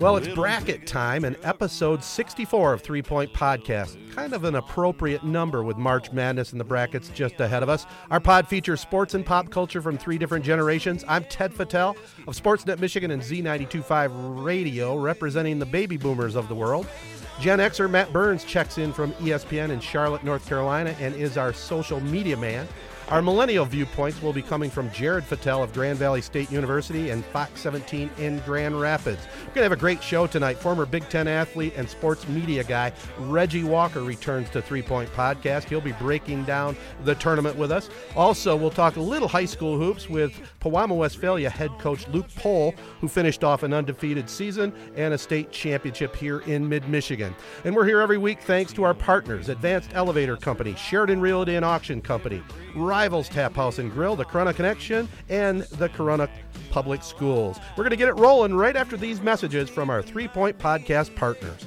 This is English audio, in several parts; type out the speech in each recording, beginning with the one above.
Well, it's bracket time and episode 64 of Three Point Podcast. Kind of an appropriate number with March Madness and the brackets just ahead of us. Our pod features sports and pop culture from three different generations. I'm Ted Fattel of Sportsnet Michigan and Z925 Radio, representing the baby boomers of the world. Gen Xer Matt Burns checks in from ESPN in Charlotte, North Carolina, and is our social media man. Our millennial viewpoints will be coming from Jared Fattel of Grand Valley State University and Fox 17 in Grand Rapids. We're going to have a great show tonight. Former Big Ten athlete and sports media guy Reggie Walker returns to Three Point Podcast. He'll be breaking down the tournament with us. Also, we'll talk a little high school hoops with Pewamo Westphalia head coach Luke Pohl, who finished off an undefeated season and a state championship here in mid Michigan. And we're here every week thanks to our partners Advanced Elevator Company, Sheridan Realty and Auction Company, Rivals Tap House and Grill, the Corunna Connection, and the Corunna Public Schools. We're going to get it rolling right after these messages from our Three Point Podcast partners.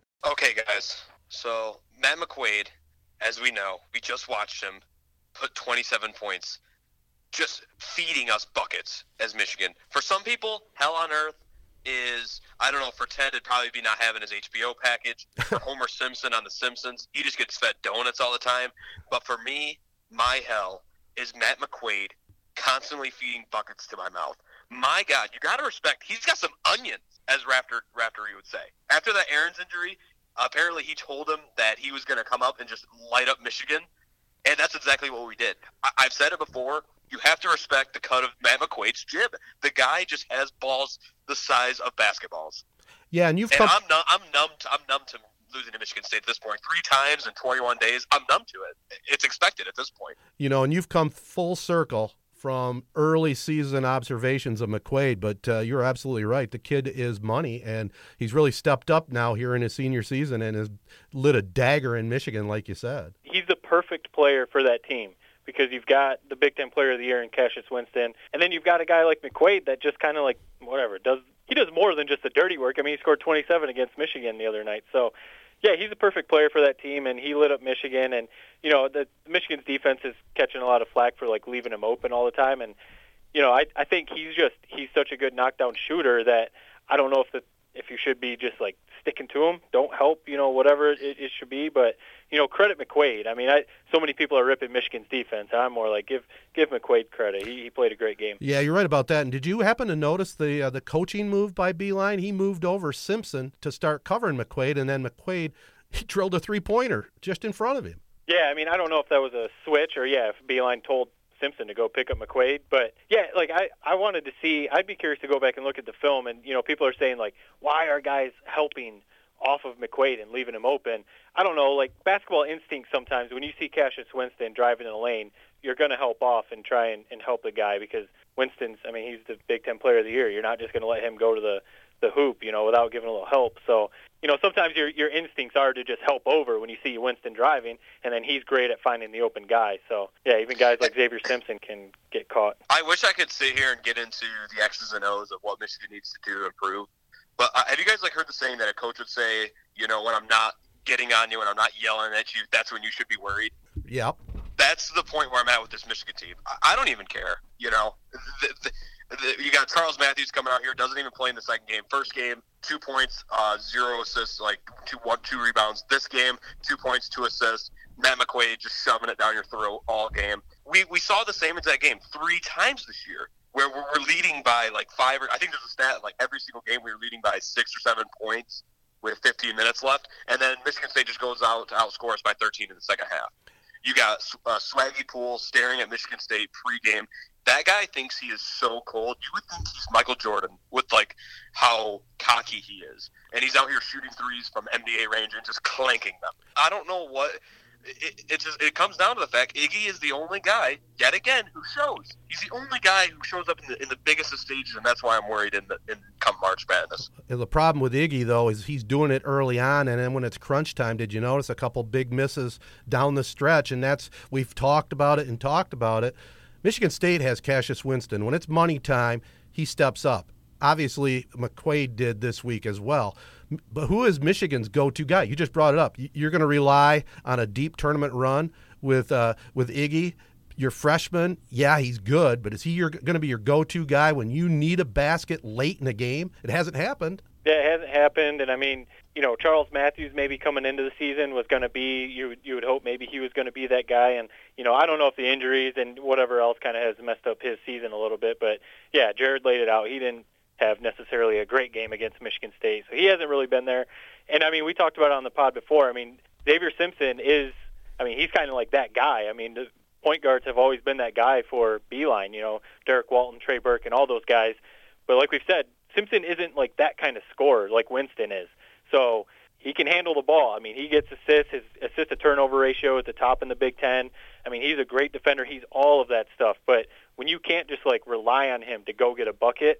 Okay, guys. So Matt McQuaid, as we know, we just watched him put 27 points, just feeding us buckets as Michigan. For some people, hell on earth is I don't know. For Ted, it'd probably be not having his HBO package. For Homer Simpson on The Simpsons, he just gets fed donuts all the time. But for me, my hell is Matt McQuaid constantly feeding buckets to my mouth. My God, you got to respect. He's got some onions, as Raptor Raptor would say. After that Ahrens' injury, apparently he told him that he was going to come up and just light up Michigan, and that's exactly what we did. I- I've said it before. You have to respect the cut of Matt McQuaid's jib. The guy just has balls the size of basketballs, Yeah, and you've and come. I'm numb. I'm numb. To, I'm numb to losing to Michigan State at this point. Three times in 21 days, I'm numb to it. It's expected at this point. you know, and you've come full circle from early season observations of McQuaid, but uh, you're absolutely right. The kid is money, and he's really stepped up now here in his senior season and has lit a dagger in Michigan, like you said. he's the perfect player for that team because you've got the Big Ten Player of the Year in Cassius Winston, and then you've got a guy like McQuaid that just kind of like whatever does. He does more than just the dirty work. I mean, he scored 27 against Michigan the other night. So, yeah, he's a perfect player for that team, and he lit up Michigan. And you know, the Michigan's defense is catching a lot of flack for like leaving him open all the time. And you know, I I think he's just he's such a good knockdown shooter that I don't know if the if you should be just like sticking to him, don't help, you know, whatever it, it should be. But you know, credit McQuaid. I mean, I so many people are ripping Michigan's defense. I'm more like give give McQuaid credit. He he played a great game. Yeah, you're right about that. And did you happen to notice the uh, the coaching move by Beilein? He moved over Simpson to start covering McQuaid, and then McQuaid he drilled a three pointer just in front of him. Yeah, I mean, I don't know if that was a switch or yeah, if Beilein told Simpson to go pick up McQuaid, but yeah, like I I wanted to see. I'd be curious to go back and look at the film, and you know, people are saying like, why are guys helping off of McQuaid and leaving him open? I don't know, like basketball instinct. Sometimes when you see Cassius Winston driving in the lane, you're going to help off and try and, and help the guy because Winston's. I mean, he's the Big Ten Player of the Year. You're not just going to let him go to the the hoop, you know, without giving a little help. So, you know, sometimes your your instincts are to just help over when you see Winston driving, and then he's great at finding the open guy. So, yeah, even guys like Xavier Simpson can get caught. I wish I could sit here and get into the X's and O's of what Michigan needs to do to improve. But uh, have you guys like heard the saying that a coach would say, you know, when I'm not getting on you and I'm not yelling at you, that's when you should be worried. Yep. That's the point where I'm at with this Michigan team. I, I don't even care. You know, the, the, The- You got Charles Matthews coming out here, doesn't even play in the second game. First game, two points, uh, zero assists, like two one two rebounds. This game, two points, two assists. Matt McQuaid just shoving it down your throat all game. We we saw the same exact game three times this year, where we're, we're leading by like five. Or, I think there's a stat like every single game we were leading by six or seven points with 15 minutes left, and then Michigan State just goes out us by 13 in the second half. You got uh, Swaggy Poole staring at Michigan State pregame. That guy thinks he is so cold. You would think he's Michael Jordan with like how cocky he is, and he's out here shooting threes from NBA range and just clanking them. I don't know what. It, it just it comes down to the fact Iggy is the only guy yet again who shows. He's the only guy who shows up in the in the biggest of stages, and that's why I'm worried in the in come March Madness. And the problem with Iggy though is he's doing it early on, and then when it's crunch time, did you notice a couple big misses down the stretch? And that's we've talked about it and talked about it. Michigan State has Cassius Winston. When it's money time, he steps up. Obviously, McQuaid did this week as well. But who is Michigan's go-to guy? You just brought it up. You're going to rely on a deep tournament run with uh, with Iggy. Your freshman, yeah, he's good, but is he going to be your go-to guy when you need a basket late in a game? It hasn't happened. Yeah, it hasn't happened, and I mean, you know, Charles Matthews maybe coming into the season was going to be you. You would hope maybe he was going to be that guy, and you know, I don't know if the injuries and whatever else kind of has messed up his season a little bit, but yeah, Jared laid it out. He didn't have necessarily a great game against Michigan State, so he hasn't really been there. And I mean, we talked about it on the pod before. I mean, Xavier Simpson is, I mean, he's kind of like that guy. I mean, the point guards have always been that guy for Beilein. You know, Derrick Walton, Trey Burke, and all those guys. But like we've said, Simpson isn't like that kind of scorer like Winston is. So he can handle the ball. I mean, he gets assists. His assist to turnover ratio is the top in the Big Ten. I mean, he's a great defender. He's all of that stuff. But when you can't just like rely on him to go get a bucket,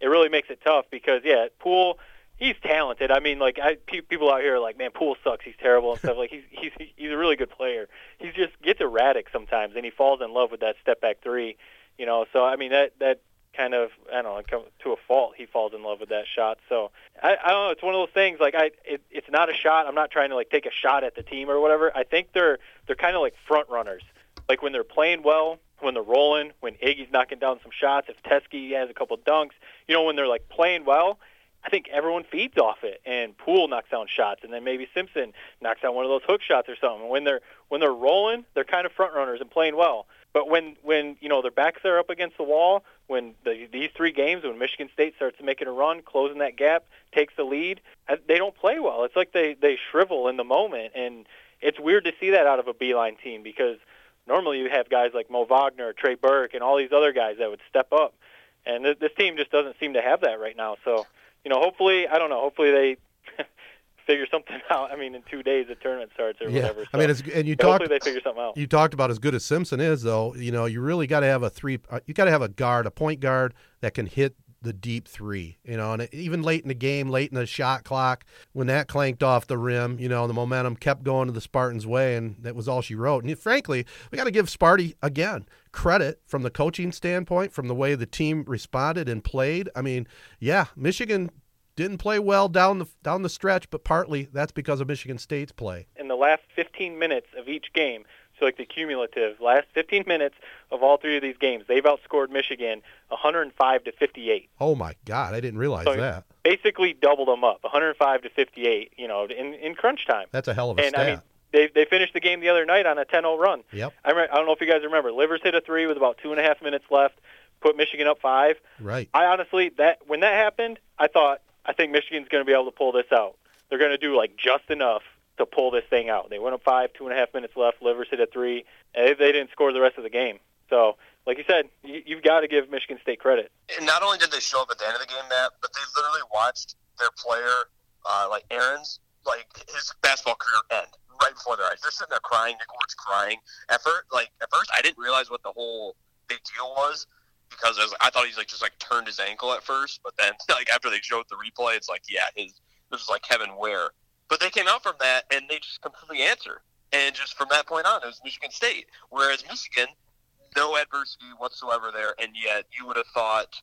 it really makes it tough because yeah, Poole. He's talented. I mean, like I, pe- people out here are like, man, Poole sucks. He's terrible and stuff. Like he's he's he's a really good player. He just gets erratic sometimes, and he falls in love with that step back three. You know, so I mean that that kind of I don't know to a fault he falls in love with that shot. So I, I don't know. It's one of those things like I it, it's not a shot. I'm not trying to like take a shot at the team or whatever. I think they're they're kind of like front runners. Like when they're playing well, when they're rolling, when Iggy's knocking down some shots, if Teske has a couple dunks, you know, when they're like playing well. I think everyone feeds off it, and Poole knocks down shots, and then maybe Simpson knocks down one of those hook shots or something. When they're when they're rolling, they're kind of front runners and playing well. But when when you know their backs are up against the wall, when the, these three games, when Michigan State starts making a run, closing that gap, takes the lead, they don't play well. It's like they they shrivel in the moment, and it's weird to see that out of a Beilein team because normally you have guys like Mo Wagner, Trey Burke, and all these other guys that would step up, and th- this team just doesn't seem to have that right now. So you know, hopefully, I don't know, hopefully they. figure something out. I mean, in two days the tournament starts or Yeah, whatever. I mean, it's, and you hopefully talked. they figure something out. You talked about as good as Simpson is, though. You know, you really got to have a three. Uh, you got to have a guard, a point guard that can hit the deep three. You know, and even late in the game, late in the shot clock, when that clanked off the rim, you know, the momentum kept going to the Spartans' way, and that was all she wrote. And frankly, we got to give Sparty again credit from the coaching standpoint, from the way the team responded and played. I mean, yeah, Michigan didn't play well down the down the stretch, but partly that's because of Michigan State's play. in the last 15 minutes of each game, so like the cumulative last 15 minutes of all three of these games, they've outscored Michigan 105 to 58. Oh my God, I didn't realize So that. basically doubled them up, 105 to 58. You know, in in crunch time. That's a hell of a and stat. I mean, they they finished the game the other night on a 10-0 run. Yep. I re- I don't know if you guys remember. Livers hit a three with about two and a half minutes left, put Michigan up five. Right. I honestly that when that happened, I thought I think Michigan's going to be able to pull this out. They're going to do like just enough to pull this thing out. They went up five, two and a half minutes left. Livers hit a three, and they, didn't score the rest of the game. So, like you said, you, you've got to give Michigan State credit. And not only did they show up at the end of the game, Matt, but they literally watched their player, uh, like Ahrens', like his basketball career end right before their eyes. They're sitting there crying. Nick Ward's crying. At first, like at first, I didn't realize what the whole big deal was because I, was, I thought he's like just like turned his ankle at first, but then like after they showed the replay, it's like yeah, his this is like Kevin Ware. But they came out from that and they just completely answer. And just from that point on, it was Michigan State. Whereas Michigan, no adversity whatsoever there, and yet you would have thought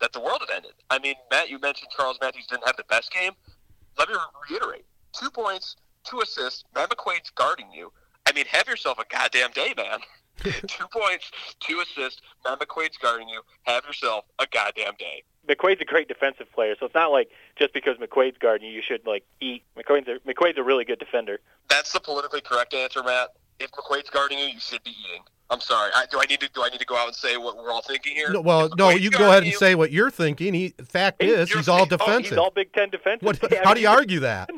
that the world had ended. I mean, Matt, you mentioned Charles Matthews didn't have the best game. Let me reiterate: two points, two assists. Matt McQuaid's guarding you. I mean, have yourself a goddamn day, man. two points, two assists. Matt McQuaid's guarding you. Have yourself a goddamn day. McQuaid's a great defensive player, so it's not like just because McQuaid's guarding you, you should like eat. McQuaid's a, McQuaid's a really good defender. That's the politically correct answer, Matt. If McQuaid's guarding you, you should be eating. I'm sorry. I, do I need to do I need to go out and say what we're all thinking here? No, well, no, McQuaid's you go ahead and you- say what you're thinking. He, fact Hey, is, he's all saying- oh, he's defensive. He's all Big Ten defensive. What, Yeah, I how do you argue that?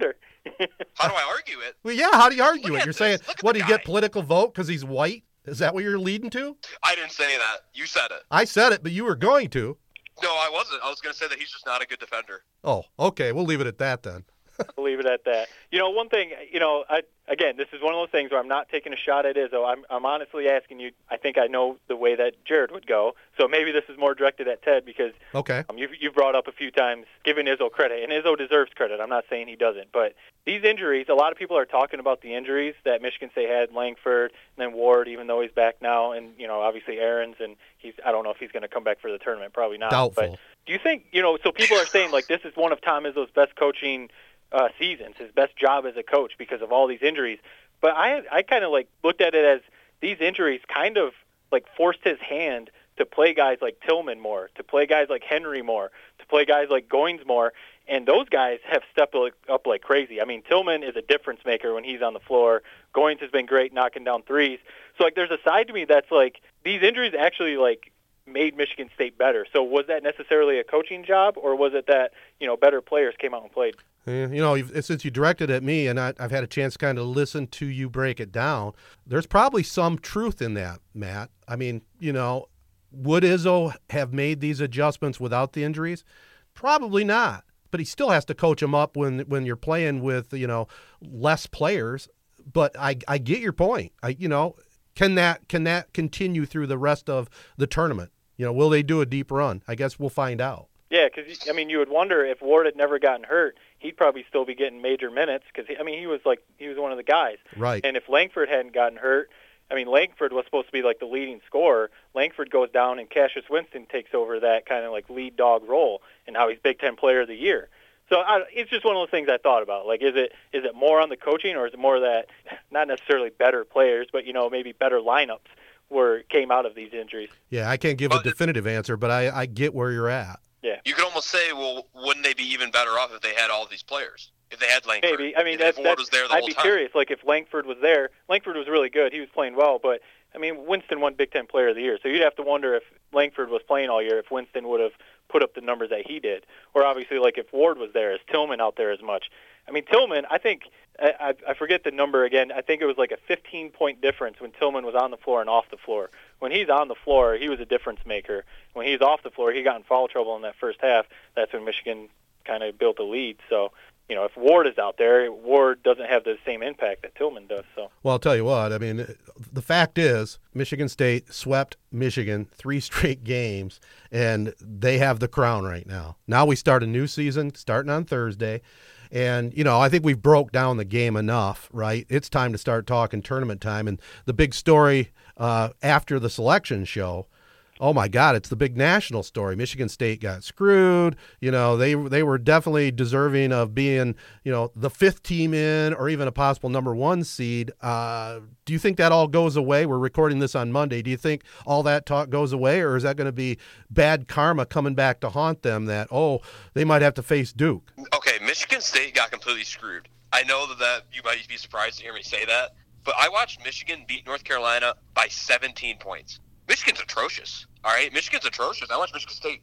How do I argue it? Well, yeah, how do you argue Look it? You're this. saying, Look what, the do you get political vote because he's white? Is that what you're leading to? I didn't say that. You said it. I said it, but you were going to. No, I wasn't. I was going to say that he's just not a good defender. Oh, okay. We'll leave it at that then. We'll leave it at that. You know, one thing, you know, I again, this is one of those things where I'm not taking a shot at Izzo. I'm I'm honestly asking you. I think I know the way that Jared would go. So maybe this is more directed at Ted because Okay. um, you've you've brought up a few times giving Izzo credit, and Izzo deserves credit. I'm not saying he doesn't, but these injuries, a lot of people are talking about the injuries that Michigan State had, Langford, and then Ward, even though he's back now, and you know, obviously Ahrens, and he's I don't know if he's going to come back for the tournament, probably not. Doubtful. But do you think you know? So people are saying like this is one of Tom Izzo's best coaching uh, seasons, his best job as a coach because of all these injuries. But I I kind of like looked at it as these injuries kind of like forced his hand to play guys like Tillman more, to play guys like Henry more, to play guys like Goins more, and those guys have stepped up like crazy. I mean, Tillman is a difference maker when he's on the floor. Goins has been great knocking down threes. So like, there's a side to me that's like these injuries actually like made Michigan State better. So was that necessarily a coaching job, or was it that you know better players came out and played? You know, since you directed at me and I, I've had a chance to kind of listen to you break it down, there's probably some truth in that, Matt. I mean, you know, would Izzo have made these adjustments without the injuries? Probably not. But he still has to coach them up when when you're playing with you know less players. But I I get your point. I you know can that can that continue through the rest of the tournament? You know, will they do a deep run? I guess we'll find out. Yeah, because I mean, you would wonder if Ward had never gotten hurt, he'd probably still be getting major minutes. Because I mean, he was like he was one of the guys. Right. And if Langford hadn't gotten hurt, I mean, Langford was supposed to be like the leading scorer. Langford goes down, and Cassius Winston takes over that kind of like lead dog role, and how he's Big Ten Player of the Year. So I, it's just one of those things I thought about. Like, is it is it more on the coaching, or is it more that not necessarily better players, but you know maybe better lineups were came out of these injuries? Yeah, I can't give a definitive answer, but I, I get where you're at. Yeah. You could almost say, well, wouldn't they be even better off if they had all these players? If they had Langford? Maybe. I mean, if that's, Ward that's was there the I'd whole be time. curious. Like if Langford was there, Langford was really good. He was playing well, but I mean, Winston won Big Ten Player of the Year, so you'd have to wonder if Langford was playing all year, if Winston would have put up the numbers that he did, or obviously like if Ward was there, is Tillman out there as much? I mean, Tillman, I think I, I I forget the number again. I think it was like a 15 point difference when Tillman was on the floor and off the floor. When he's on the floor, he was a difference maker. When he's off the floor, he got in foul trouble in that first half. That's when Michigan kind of built a lead. So, you know, if Ward is out there, Ward doesn't have the same impact that Tillman does. So, Well, I'll tell you what. I mean, the fact is, Michigan State swept Michigan three straight games, and they have the crown right now. Now we start a new season starting on Thursday, and you know I think we've broke down the game enough. Right? It's time to start talking tournament time, and the big story uh, after the selection show. Oh my God! It's the big national story. Michigan State got screwed. You know they they were definitely deserving of being you know the fifth team in or even a possible number one seed. Uh, do you think that all goes away? We're recording this on Monday. Do you think all that talk goes away, or is that going to be bad karma coming back to haunt them? That oh they might have to face Duke. Okay, Michigan State got completely screwed. I know that, that you might be surprised to hear me say that, but I watched Michigan beat North Carolina by 17 points. Michigan's atrocious. All right, Michigan's atrocious. I watched Michigan State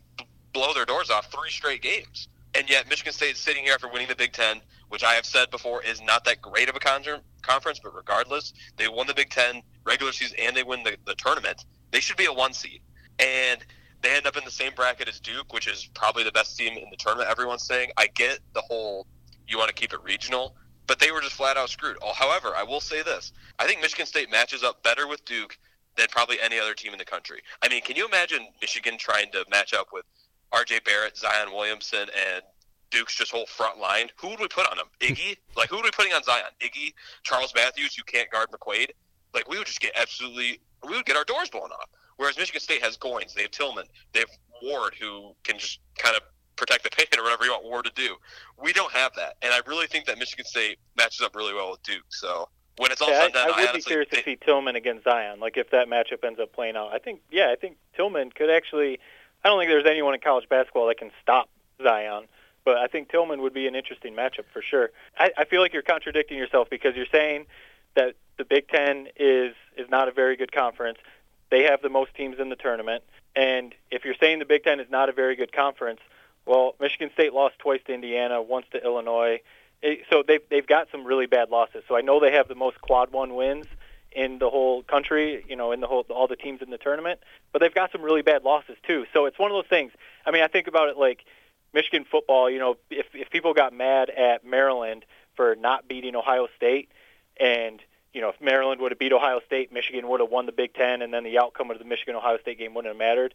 blow their doors off three straight games, and yet Michigan State is sitting here after winning the Big Ten, which I have said before is not that great of a con- conference. But regardless, they won the Big Ten regular season and they win the, the tournament. They should be a one seed, and they end up in the same bracket as Duke, which is probably the best team in the tournament. Everyone's saying. I get the whole you want to keep it regional, but they were just flat out screwed. Oh, however, I will say this: I think Michigan State matches up better with Duke than probably any other team in the country. I mean, can you imagine Michigan trying to match up with R.J. Barrett, Zion Williamson, and Duke's just whole front line? Who would we put on them? Iggy? like who would we putting on Zion? Iggy, Charles Matthews, who can't guard McQuaid. Like we would just get absolutely, we would get our doors blown off. Whereas Michigan State has Goins, they have Tillman, they have Ward, who can just kind of protect the paint or whatever you want Ward to do. We don't have that, and I really think that Michigan State matches up really well with Duke. So When it's all Yeah, said and done, I would be honestly curious to see Tillman against Zion. Like if that matchup ends up playing out, I think yeah, I think Tillman could actually. I don't think there's anyone in college basketball that can stop Zion, but I think Tillman would be an interesting matchup for sure. I, I feel like you're contradicting yourself because you're saying that the Big Ten is is not a very good conference. They have the most teams in the tournament, and if you're saying the Big Ten is not a very good conference, well, Michigan State lost twice to Indiana, once to Illinois. It- So they've they've got some really bad losses. So I know they have the most quad one wins in the whole country. You know, in the whole all the teams in the tournament, but they've got some really bad losses too. So it's one of those things. I mean, I think about it like Michigan football. You know, if if people got mad at Maryland for not beating Ohio State, and you know, if Maryland would have beat Ohio State, Michigan would have won the Big Ten, and then the outcome of the Michigan Ohio State game wouldn't have mattered.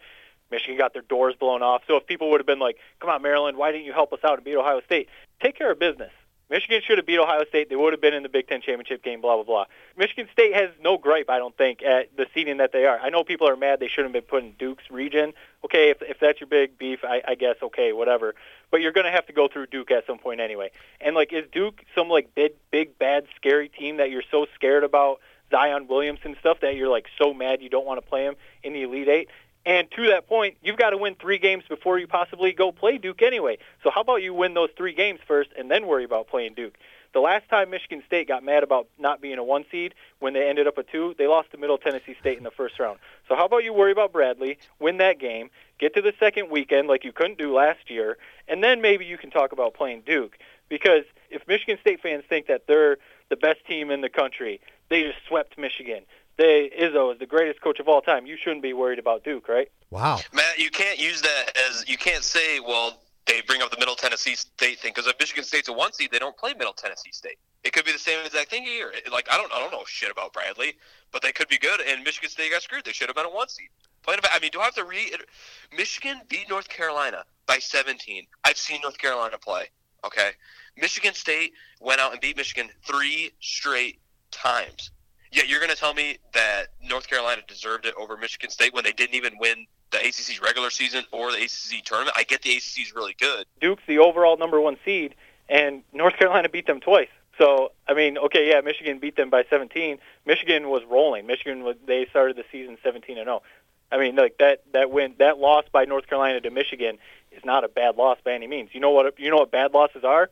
Michigan got their doors blown off. So if people would have been like, "Come on, Maryland, why didn't you help us out and beat Ohio State?" Take care of business. Michigan should have beat Ohio State. They would have been in the Big Ten championship game. Blah blah blah. Michigan State has no gripe, I don't think, at the seeding that they are. I know people are mad they shouldn't have been put in Duke's region. Okay, if if that's your big beef, I, I guess okay, whatever. But you're going to have to go through Duke at some point anyway. And like, is Duke some like big, big, bad, scary team that you're so scared about Zion Williamson and stuff that you're like so mad you don't want to play him in the Elite Eight? And to that point, you've got to win three games before you possibly go play Duke anyway. So how about you win those three games first and then worry about playing Duke? The last time Michigan State got mad about not being a one seed when they ended up a two, they lost to Middle Tennessee State in the first round. So how about you worry about Bradley, win that game, get to the second weekend like you couldn't do last year, and then maybe you can talk about playing Duke. Because if Michigan State fans think that they're the best team in the country, they just swept Michigan. They Izzo is the greatest coach of all time. You shouldn't be worried about Duke, right? Wow. Matt, you can't use that as you can't say, well, they bring up the Middle Tennessee State thing because if Michigan State's a one seed, they don't play Middle Tennessee State. It could be the same exact thing here. Like I don't, I don't know shit about Bradley, but they could be good. And Michigan State got screwed. They should have been a one seed. Playing about, I mean, do I have to read? Michigan beat North Carolina by 17. I've seen North Carolina play. Okay, Michigan State went out and beat Michigan three straight times. Yet you're going to tell me that North Carolina deserved it over Michigan State when they didn't even win the ACC's regular season or the ACC tournament. I get the ACC is really good. Duke's the overall number one seed, and North Carolina beat them twice. So I mean, okay, yeah, Michigan beat them by 17. Michigan was rolling. Michigan was they started the season 17 and 0. I mean, like that that win that loss by North Carolina to Michigan is not a bad loss by any means. You know what you know what bad losses are?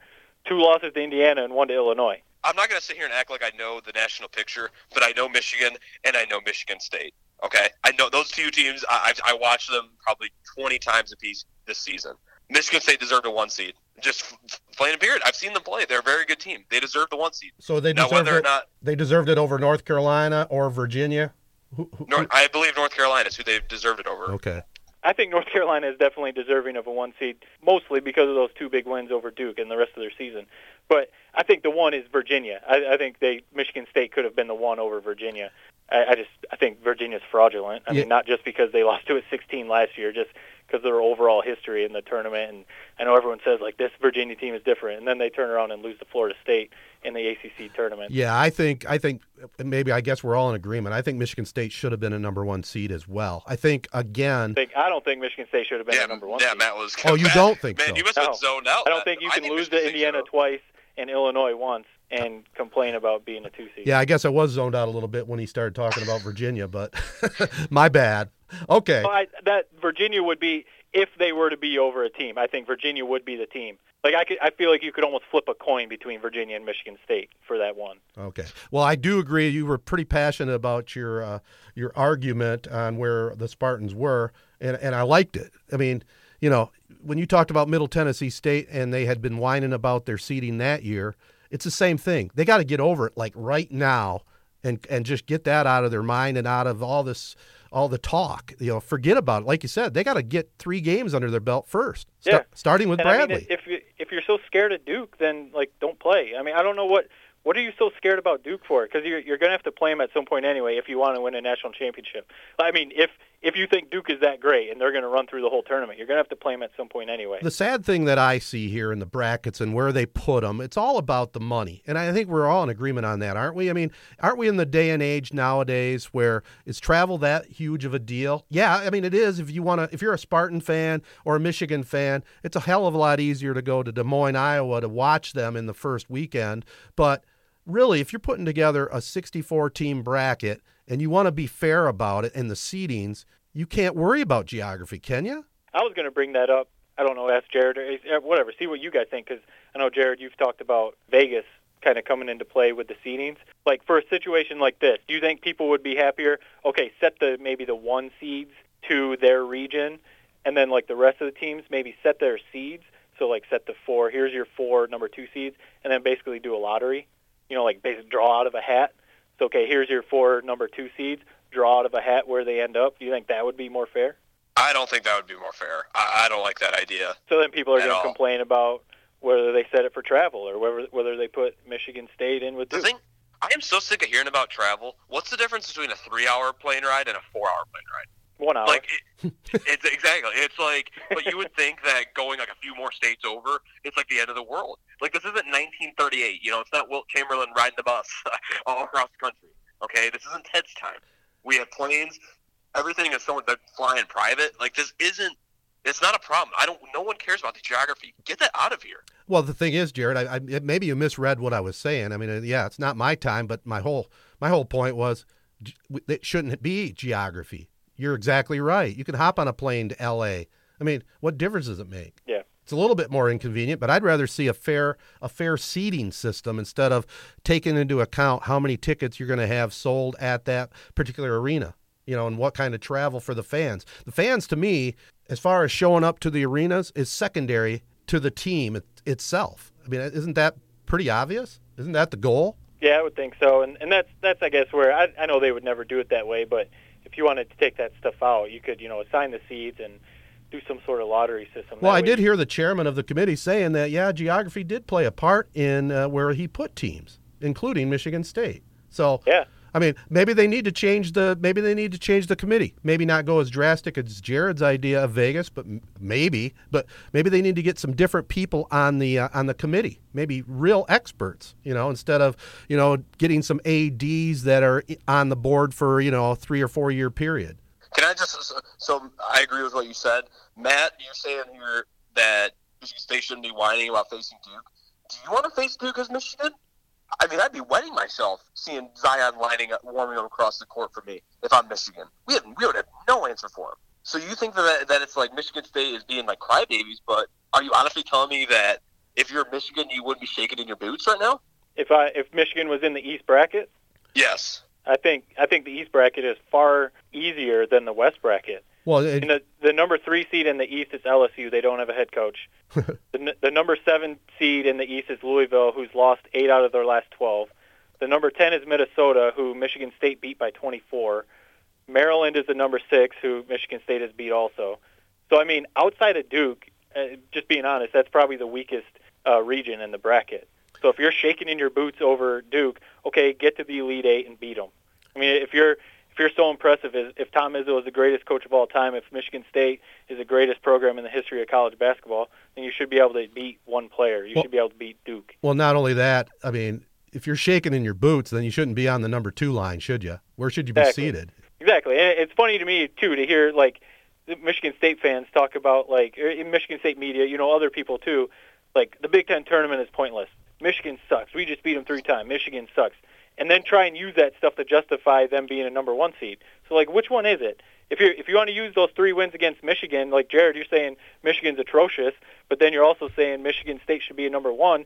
Two losses to Indiana and one to Illinois. I'm not going to sit here and act like I know the national picture, but I know Michigan and I know Michigan State. Okay, I know those two teams. I I, I watched them probably 20 times apiece this season. Michigan State deserved a one seed. Just f- plain and period. I've seen them play. They're a very good team. They deserve the one seed. So they Now, deserved whether or not They deserved it over North Carolina or Virginia. Who, who, North, I believe North Carolina is who they deserved it over. okay. I think North Carolina is definitely deserving of a one seed, mostly because of those two big wins over Duke and the rest of their season. But I think the one is Virginia. I, I think they Michigan State could have been the one over Virginia. I, I just I think Virginia's fraudulent. I Yeah. mean, not just because they lost to it 16 last year, just because of their overall history in the tournament. And I know everyone says like this Virginia team is different, and then they turn around and lose to Florida State in the ACC tournament. Yeah, I think I think maybe I guess we're all in agreement. I think Michigan State should have been a number one seed as well. I think again. I think I don't think Michigan State should have been yeah, the number one. yeah, seed. Matt was. Oh, you Matt- don't think man, so? you must have No. been zoned out. I don't think you can lose Michigan to Indiana should twice and Illinois once and complain about being a two seed. Yeah, I guess I was zoned out a little bit when he started talking about Virginia, but my bad. Okay. Well, I, that Virginia would be if they were to be over a team. I think Virginia would be the team. Like I could, I feel like you could almost flip a coin between Virginia and Michigan State for that one. Okay. Well, I do agree. You were pretty passionate about your uh, your argument on where the Spartans were, and and I liked it. I mean, you know, when you talked about Middle Tennessee State and they had been whining about their seeding that year, it's the same thing. They got to get over it like right now, and and just get that out of their mind and out of all this all the talk. You know, forget about it. Like you said, they got to get three games under their belt first. Yeah. starting with and I Bradley. mean, if you if you're so scared of Duke, then like don't play. I mean, I don't know what what are you so scared about Duke for? Because you're you're going to have to play them at some point anyway if you want to win a national championship. I mean, if if you think Duke is that great and they're going to run through the whole tournament, you're going to have to play them at some point anyway. The sad thing that I see here in the brackets and where they put them, it's all about the money. And I think we're all in agreement on that, aren't we? I mean, aren't we in the day and age nowadays where is travel that huge of a deal? Yeah, I mean it is if you want to if you're a Spartan fan or a Michigan fan, it's a hell of a lot easier to go to Des Moines, Iowa to watch them in the first weekend, but really, if you're putting together a 64 team bracket and you want to be fair about it and the seedings, you can't worry about geography, can you? I was going to bring that up. I don't know, ask Jared or uh, whatever. See what you guys think because I know Jared, you've talked about Vegas kind of coming into play with the seedings. Like for a situation like this, do you think people would be happier? Okay, set the maybe the one seeds to their region, and then like the rest of the teams maybe set their seeds. So like set the four. Here's your four number two seeds, and then basically do a lottery. You know, like basically draw out of a hat. So okay, here's your four number two seeds. Draw out of a hat where they end up. Do you think that would be more fair? I don't think that would be more fair. I, I don't like that idea. So then people are going to complain about whether they set it for travel or whether whether they put Michigan State in with The thing, I am so sick of hearing about travel. What's the difference between a three-hour plane ride and a four-hour plane ride? One hour. Like, it, it's exactly. It's like, but you would think that going like a few more states over, it's like the end of the world. Like this isn't 1938. You know, it's not Wilt Chamberlain riding the bus all across the country. Okay, this isn't Ted's time. We have planes. Everything is someone that flying private. Like this isn't. It's not a problem. I don't. No one cares about the geography. Get that out of here. Well, the thing is, Jared, I, I, maybe you misread what I was saying. I mean, uh, yeah, it's not my time, but my whole my whole point was it shouldn't be geography. You're exactly right. You can hop on a plane to L.A. I mean, what difference does it make? Yeah. It's a little bit more inconvenient, but I'd rather see a fair a fair seating system instead of taking into account how many tickets you're going to have sold at that particular arena. You know, and what kind of travel for the fans. The fans, to me, as far as showing up to the arenas, is secondary to the team it, itself. I mean, isn't that pretty obvious? Isn't that the goal? Yeah, I would think so, and and that's that's I guess where I I know they would never do it that way, but if you wanted to take that stuff out, you could you know assign the seeds and do some sort of lottery system. Well, That I did hear the chairman of the committee saying that yeah, geography did play a part in uh, where he put teams, including Michigan State. So Yeah, I mean, maybe they need to change the maybe they need to change the committee. Maybe not go as drastic as Jared's idea of Vegas, but maybe, but maybe they need to get some different people on the uh, on the committee. Maybe real experts, you know, instead of you know getting some ads that are on the board for you know a three or four year period. Can I just? So, I agree with what you said, Matt. You're saying here that State shouldn't be whining about facing Duke. Do you want to face Duke as Michigan? I mean, I'd be wetting myself seeing Zion lining up, warming up across the court for me if I'm Michigan. We have we would have no answer for him. So you think that that it's like Michigan State is being like crybabies, but are you honestly telling me that if you're Michigan, you wouldn't be shaking in your boots right now? if I if Michigan was in the East bracket, Yes. I think I think the East bracket is far easier than the West bracket. Well, it, And the, the number three seed in the East is LSU. They don't have a head coach. the, the number seven seed in the East is Louisville, who's lost eight out of their last 12. The number 10 is Minnesota, who Michigan State beat by 24. Maryland is the number six, who Michigan State has beat also. So, I mean, outside of Duke, uh, just being honest, that's probably the weakest uh, region in the bracket. So if you're shaking in your boots over Duke, okay, get to the Elite Eight and beat them. I mean, if you're if you're so impressive, if Tom Izzo is the greatest coach of all time, if Michigan State is the greatest program in the history of college basketball, then you should be able to beat one player. You Well- should be able to beat Duke. well, not only that. I mean, if you're shaking in your boots, then you shouldn't be on the number two line, should you? Where should you be Exactly. seated? Exactly, and it's funny to me too to hear like Michigan State fans talk about like er, in Michigan State media, you know, other people too, like the Big Ten tournament is pointless. Michigan sucks. We just beat them three times. Michigan sucks, and then try and use that stuff to justify them being a number one seed. So like, which one is it? If you if you want to use those three wins against Michigan, like Jared, you're saying Michigan's atrocious, but then you're also saying Michigan State should be a number one.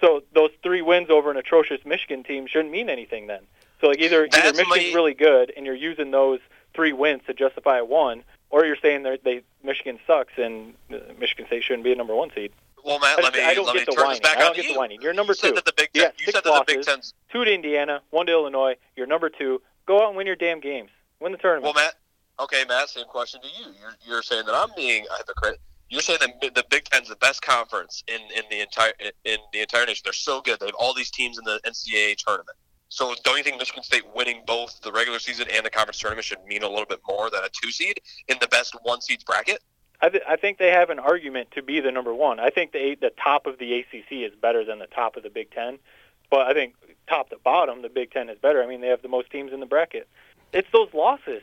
So those three wins over an atrocious Michigan team shouldn't mean anything then. So like either either That's Michigan's my- really good and you're using those three wins to justify a one, or you're saying that they Michigan sucks and uh, Michigan State shouldn't be a number one seed. Well, Matt, let me I don't let get me the turn whining. this back I don't on get you. the whining. You're number you said two. That the Big You Ten, got you said that the Big. Ten's Two to Indiana, one to Illinois. You're number two. Go out and win your damn games. Win the tournament. Well, Matt. Okay, Matt. Same question to you. You're you're saying that I'm being a hypocrite. You're saying that the Big Ten's the best conference in, in the entire in the entire nation. They're so good. They have all these teams in the NCAA tournament. So don't you think Michigan State winning both the regular season and the conference tournament should mean a little bit more than a two seed in the best one seeds bracket? I, th- I think they have an argument to be the number one. I think the the top of the ACC is better than the top of the Big Ten, but I think top to bottom, the Big Ten is better. I mean, they have the most teams in the bracket. It's those losses.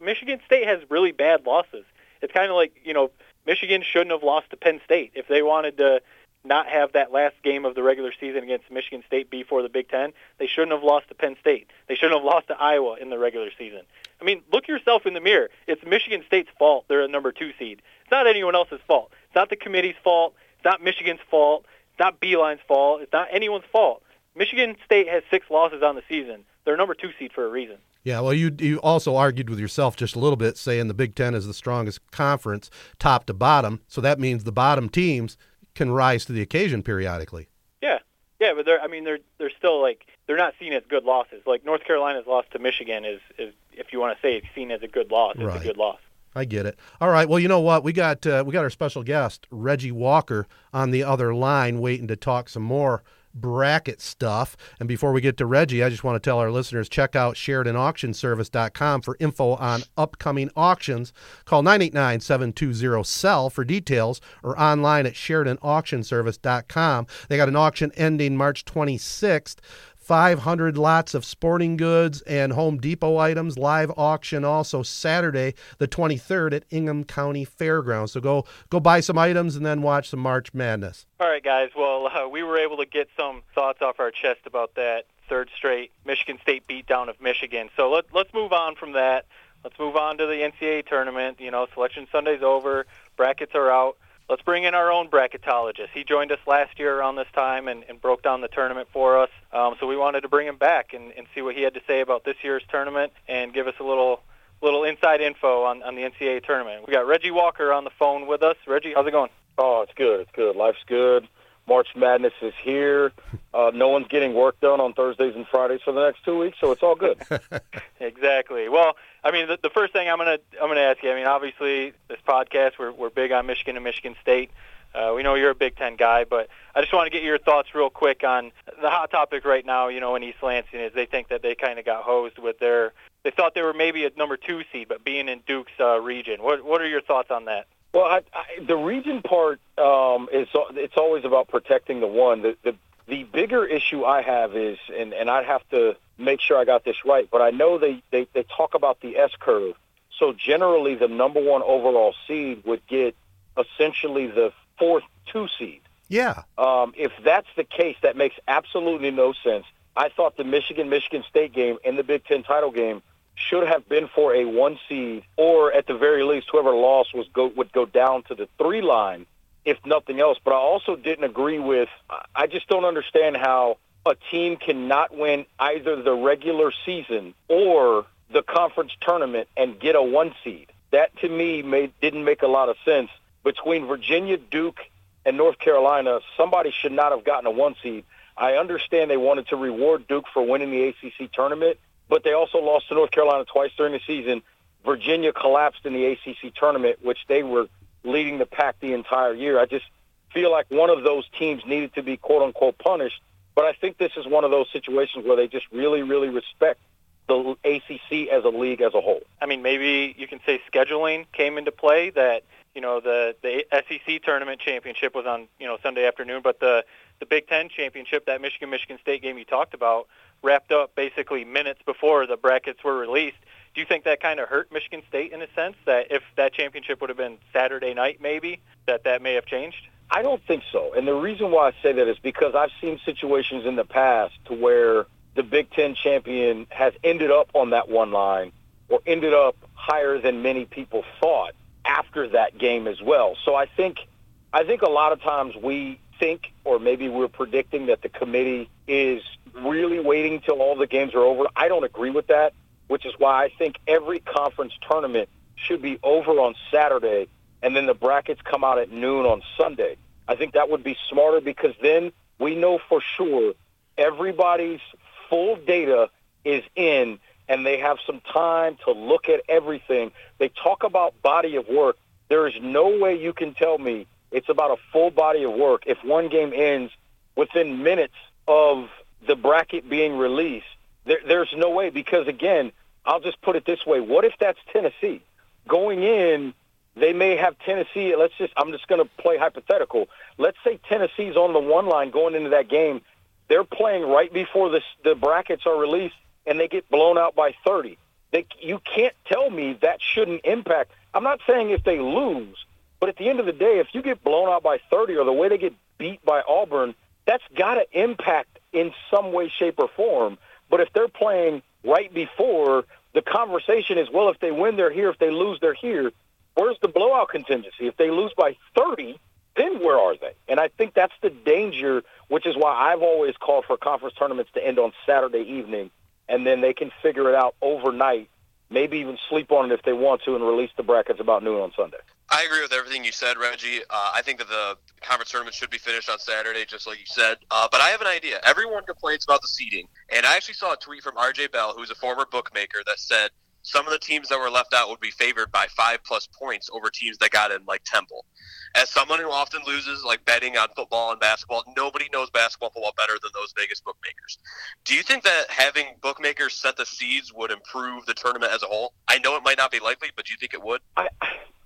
Michigan State has really bad losses. It's kind of like you know Michigan shouldn't have lost to Penn State if they wanted to not have that last game of the regular season against Michigan State before the Big Ten. They shouldn't have lost to Penn State. They shouldn't have lost to Iowa in the regular season. I mean, look yourself in the mirror. It's Michigan State's fault. They're a number two seed. It's not anyone else's fault. It's not the committee's fault. It's not Michigan's fault. It's not Beilein's fault. It's not anyone's fault. Michigan State has six losses on the season. They're number two seed for a reason. Yeah, well, you you also argued with yourself just a little bit, saying the Big Ten is the strongest conference, top to bottom. So that means the bottom teams can rise to the occasion periodically. Yeah, yeah, but they're I mean they're they're still like they're not seen as good losses. Like North Carolina's loss to Michigan is is if you want to say it's seen as a good loss, it's Right. a good loss. I get it. All right. Well, you know what? We got uh, we got our special guest Reggie Walker on the other line, waiting to talk some more bracket stuff. And before we get to Reggie, I just want to tell our listeners check out SheridanAuctionService.com for info on upcoming auctions. Call 989-720-SELL for details or online at SheridanAuctionService.com. They got an auction ending March 26th. 500 lots of sporting goods and Home Depot items. Live auction also Saturday, the 23rd at Ingham County Fairgrounds. So go go buy some items and then watch some March Madness. All right, guys. Well, uh, we were able to get some thoughts off our chest about that third straight Michigan State beatdown of Michigan. So let, let's move on from that. Let's move on to the NCAA tournament. You know, Selection Sunday's over. Brackets are out. Let's bring in our own bracketologist. He joined us last year around this time and, and broke down the tournament for us. Um, so we wanted to bring him back and, and see what he had to say about this year's tournament and give us a little little inside info on, on the NCAA tournament. We got Reggie Walker on the phone with us. Reggie, how's it going? Oh, it's good. It's good. Life's good. March Madness is here. Uh, no one's getting work done on Thursdays and Fridays for the next two weeks, so it's all good. Exactly. Well, I mean, the, the first thing I'm gonna I'm gonna ask you. I mean, obviously, this podcast we're we're big on Michigan and Michigan State. Uh, we know you're a Big Ten guy, but I just want to get your thoughts real quick on the hot topic right now. You know, in East Lansing is they think that they kind of got hosed with their. They thought they were maybe a number two seed, but being in Duke's uh, region. What what are your thoughts on that? Well, I, I, the region part um, is it's always about protecting the one. The, the the bigger issue I have is, and and I'd have to make sure I got this right, but I know they they, they talk about the S curve. So generally, the number one overall seed would get essentially the fourth two seed. Yeah. Um, if that's the case, that makes absolutely no sense. I thought the Michigan Michigan State game and the Big Ten title game should have been for a one seed, or at the very least, whoever lost was go would go down to the three line, if nothing else. But I also didn't agree with. I just don't understand how a team cannot win either the regular season or the conference tournament and get a one seed. That to me made didn't make a lot of sense. Between Virginia, Duke, and North Carolina, somebody should not have gotten a one seed. I understand they wanted to reward Duke for winning the ACC tournament, but they also lost to North Carolina twice during the season. Virginia collapsed in the ACC tournament, which they were leading the pack the entire year. I just feel like one of those teams needed to be quote unquote punished. But I think this is one of those situations where they just really, really respect the ACC as a league as a whole. I mean, maybe you can say scheduling came into play. That you know the the SEC tournament championship was on you know Sunday afternoon, but the the Big Ten championship, that Michigan Michigan State game you talked about, wrapped up basically minutes before the brackets were released. Do you think that kind of hurt Michigan State in a sense that if that championship would have been Saturday night, maybe that that may have changed? I don't think so. And the reason why I say that is because I've seen situations in the past to where the Big Ten champion has ended up on that one line or ended up higher than many people thought after that game as well. So I think I think a lot of times we think or maybe we're predicting that the committee is really waiting till all the games are over. I don't agree with that, which is why I think every conference tournament should be over on Saturday and then the brackets come out at noon on Sunday. I think that would be smarter because then we know for sure everybody's full data is in and they have some time to look at everything. They talk about body of work. There is no way you can tell me it's about a full body of work if one game ends within minutes of the bracket being released. There, there's no way because, again, I'll just put it this way. What if that's Tennessee? Going in, they may have Tennessee. Let's just, I'm just going to play hypothetical. Let's say Tennessee's on the one line going into that game. They're playing right before the, the brackets are released and they get blown out by 30. They, you can't tell me that shouldn't impact. I'm not saying if they lose, but at the end of the day, if you get blown out by 30 or the way they get beat by Auburn, that's got to impact in some way, shape, or form. But if they're playing right before, the conversation is, well, if they win, they're here. If they lose, they're here. Where's the blowout contingency? If they lose by 30, then where are they? And I think that's the danger, which is why I've always called for conference tournaments to end on Saturday evening, and then they can figure it out overnight, maybe even sleep on it if they want to, and release the brackets about noon on Sunday. I agree with everything you said, Reggie. Uh, I think that the conference tournament should be finished on Saturday, just like you said. Uh, but I have an idea. Everyone complains about the seeding, and I actually saw a tweet from RJ Bell, who's a former bookmaker, that said some of the teams that were left out would be favored by five plus points over teams that got in, like Temple. As someone who often loses, like betting on football and basketball, nobody knows basketball football better than those Vegas bookmakers. Do you think that having bookmakers set the seeds would improve the tournament as a whole? I know it might not be likely, but do you think it would? I,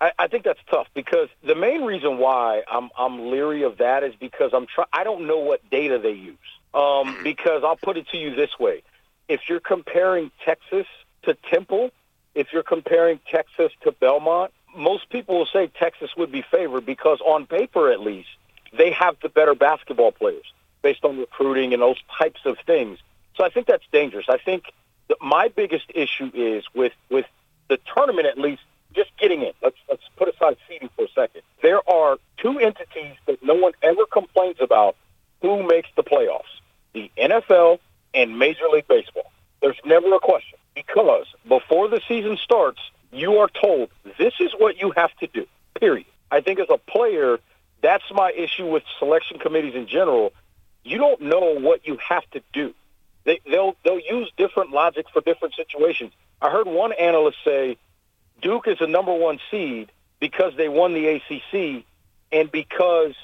I, I think that's tough because the main reason why I'm I'm leery of that is because I'm try- I don't know what data they use. Um, because I'll put it to you this way: if you're comparing Texas to Temple, if you're comparing Texas to Belmont, most people will say Texas would be favored because on paper at least, they have the better basketball players based on recruiting and those types of things. So I think that's dangerous. I think that my biggest issue is with, with the tournament at least just getting in. Let's, let's put aside seeding for a second. There are two entities that no one ever complains about who makes the playoffs, the NFL and Major League Baseball. There's never a question because before the season starts, you are told this is what you have to do. Period. I think as a player, that's my issue with selection committees in general. You don't know what you have to do. They, they'll they'll use different logic for different situations. I heard one analyst say Duke is a number one seed because they won the ACC and because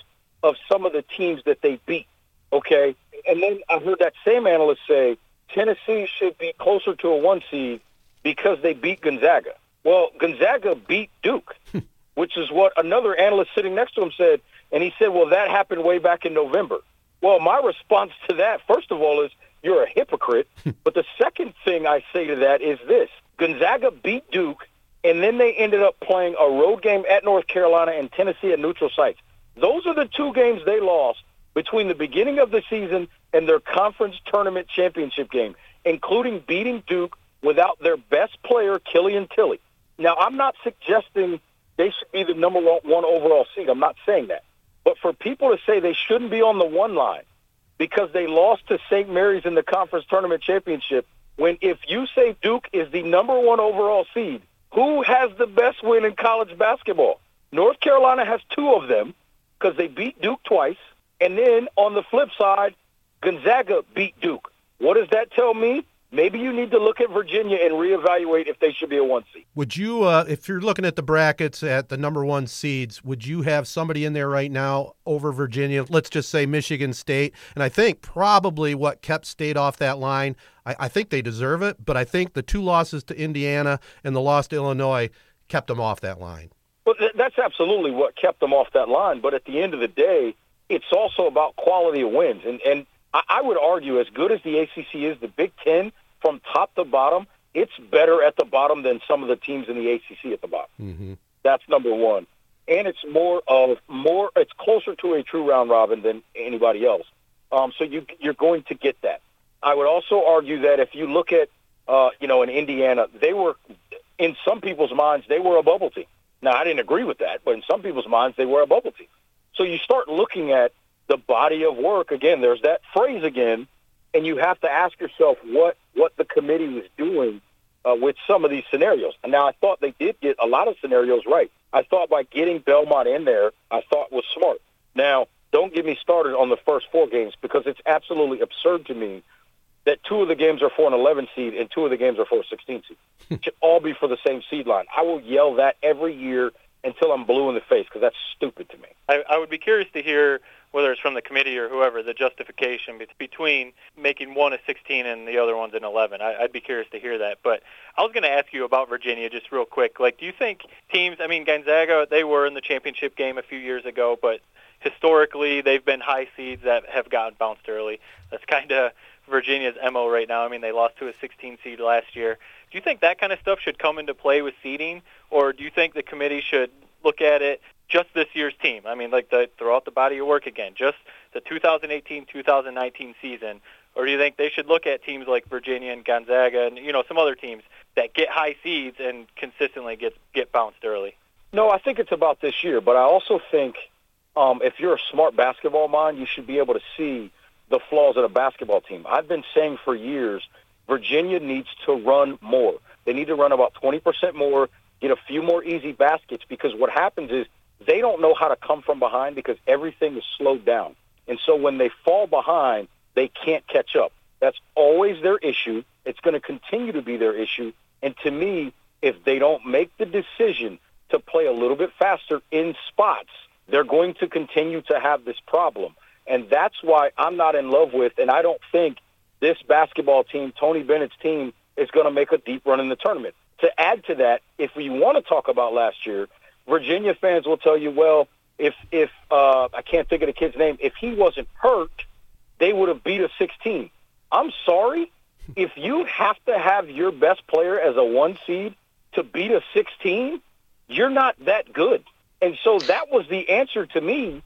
of some of the teams that they beat. Okay, and then I heard that same analyst say Tennessee should be closer to a one seed because they beat Gonzaga. Well, Gonzaga beat Duke, hmm. which is what another analyst sitting next to him said. And he said, well, that happened way back in November. Well, my response to that, first of all, is you're a hypocrite. Hmm. but the second thing I say to that is this Gonzaga beat Duke, and then they ended up playing a road game at North Carolina and Tennessee at neutral sites. Those are the two games they lost between the beginning of the season and their conference tournament championship game, including beating Duke without their best player, Killian Tillie. Now, I'm not suggesting they should be the number one overall seed. I'm not saying that. But for people to say they shouldn't be on the one line because they lost to St. Mary's in the conference tournament championship, when if you say Duke is the number one overall seed, who has the best win in college basketball? North Carolina has two of them because they beat Duke twice. And then on the flip side, Gonzaga beat Duke. What does that tell me? Maybe you need to look at Virginia and reevaluate if they should be a one seed. Would you, uh, if you're looking at the brackets at the number one seeds, would you have somebody in there right now over Virginia? Let's just say Michigan State. And I think probably what kept State off that line, I, I think they deserve it, but I think the two losses to Indiana and the loss to Illinois kept them off that line. Well, that's absolutely what kept them off that line. But at the end of the day, it's also about quality of wins. And, and I would argue, as good as the ACC is, the Big Ten from top to bottom, it's better at the bottom than some of the teams in the ACC at the bottom. Mm-hmm. That's number one, and it's more of more. It's closer to a true round robin than anybody else. Um, so you you're going to get that. I would also argue that if you look at uh, you know in Indiana, they were in some people's minds they were a bubble team. Now I didn't agree with that, but in some people's minds they were a bubble team. So you start looking at the body of work again. There's that phrase again, and you have to ask yourself what what the committee was doing uh, with some of these scenarios. And now I thought they did get a lot of scenarios right. I thought by getting Belmont in there, I thought was smart. Now don't get me started on the first four games because it's absolutely absurd to me that two of the games are for an 11 seed and two of the games are for a 16 seed. it should all be for the same seed line. I will yell that every year until I'm blue in the face because that's stupid to me. I, I would be curious to hear whether it's from the committee or whoever, the justification between making one a 16 and the other one's an 11. I, I'd be curious to hear that. But I was going to ask you about Virginia just real quick. Like, do you think teams? I mean, Gonzaga, they were in the championship game a few years ago, but historically they've been high seeds that have gotten bounced early. That's kind of Virginia's mo right now. I mean, they lost to a 16 seed last year. Do you think that kind of stuff should come into play with seeding, or do you think the committee should look at it just this year's team? I mean, like the throw out the body of work again, just the 2018-2019 season, or do you think they should look at teams like Virginia and Gonzaga and you know some other teams that get high seeds and consistently get get bounced early? No, I think it's about this year, but I also think um, if you're a smart basketball mind, you should be able to see the flaws of a basketball team. I've been saying for years, Virginia needs to run more. They need to run about 20% more, get a few more easy baskets because what happens is they don't know how to come from behind because everything is slowed down. And so when they fall behind, they can't catch up. That's always their issue. It's going to continue to be their issue. And to me, if they don't make the decision to play a little bit faster in spots, they're going to continue to have this problem. And that's why I'm not in love with, and I don't think this basketball team, Tony Bennett's team, is going to make a deep run in the tournament. To add to that, if we want to talk about last year, Virginia fans will tell you, well, if if uh, I can't think of the kid's name, if he wasn't hurt, they would have beat a 16. I'm sorry, if you have to have your best player as a one seed to beat a 16, you're not that good. And so that was the answer to me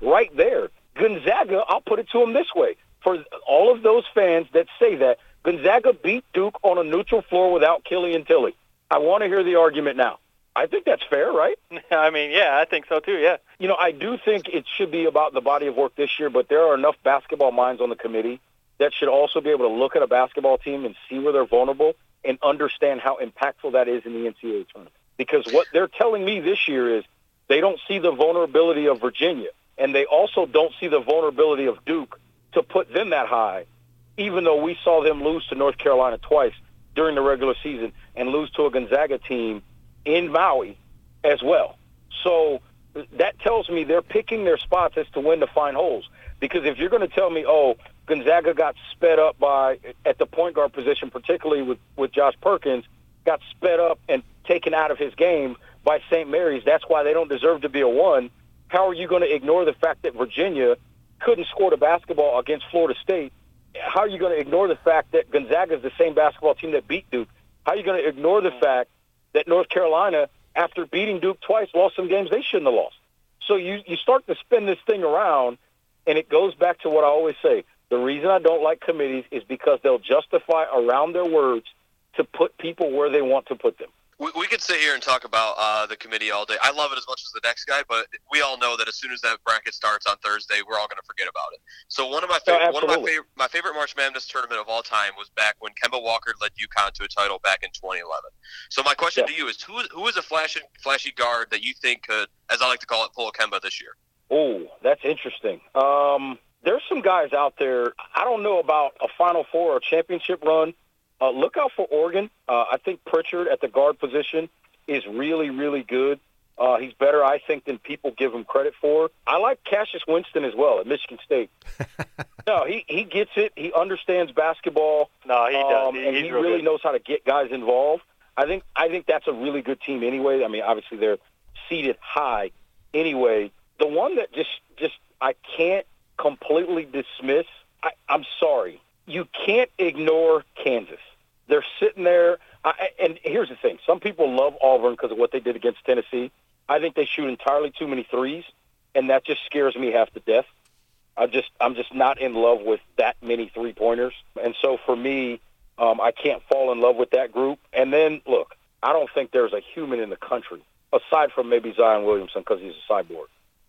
right there. Gonzaga, I'll put it to them this way. For all of those fans that say that, Gonzaga beat Duke on a neutral floor without Killian Tillie. I want to hear the argument now. I think that's fair, right? I mean, yeah, I think so too, yeah. You know, I do think it should be about the body of work this year, but there are enough basketball minds on the committee that should also be able to look at a basketball team and see where they're vulnerable and understand how impactful that is in the NCAA tournament. Because what they're telling me this year is they don't see the vulnerability of Virginia, and they also don't see the vulnerability of Duke to put them that high, even though we saw them lose to North Carolina twice during the regular season and lose to a Gonzaga team in Maui as well. So that tells me they're picking their spots as to when to find holes. Because if you're going to tell me, oh, Gonzaga got sped up by at the point guard position, particularly with with Josh Perkins, got sped up and taken out of his game by St. Mary's. That's why they don't deserve to be a one. How are you going to ignore the fact that Virginia couldn't score the basketball against Florida State? How are you going to ignore the fact that Gonzaga is the same basketball team that beat Duke? How are you going to ignore the fact that North Carolina, after beating Duke twice, lost some games they shouldn't have lost? So you, you start to spin this thing around, and it goes back to what I always say. The reason I don't like committees is because they'll justify around their words to put people where they want to put them we, we could sit here and talk about uh, the committee all day. I love it as much as the next guy, but we all know that as soon as that bracket starts on Thursday, we're all going to forget about it. So one of my favorite, one of my favorite, my favorite March Madness tournament of all time was back when Kemba Walker led UConn to a title back in 2011. So my question yeah. to you is, who who is a flashy flashy guard that you think could, as I like to call it, pull a Kemba this year? Oh, that's interesting. Um, there's some guys out there. I don't know about a Final Four or championship run uh, look out for Oregon. Uh, I think Pritchard at the guard position is really, really good. Uh, he's better, I think, than people give him credit for. I like Cassius Winston as well at Michigan State. no, he he gets it. He understands basketball. No, he does. Um, he, and he really good. knows how to get guys involved. I think I think that's a really good team anyway. I mean, obviously they're seated high anyway. The one that just just I can't completely dismiss. I, I'm sorry you can't ignore Kansas. They're sitting there, I, and here's the thing: some people love Auburn because of what they did against Tennessee. I think they shoot entirely too many threes, and that just scares me half to death. I just I'm just not in love with that many three pointers, and so for me, um, I can't fall in love with that group. And then look, I don't think there's a human in the country aside from maybe Zion Williamson because he's a cyborg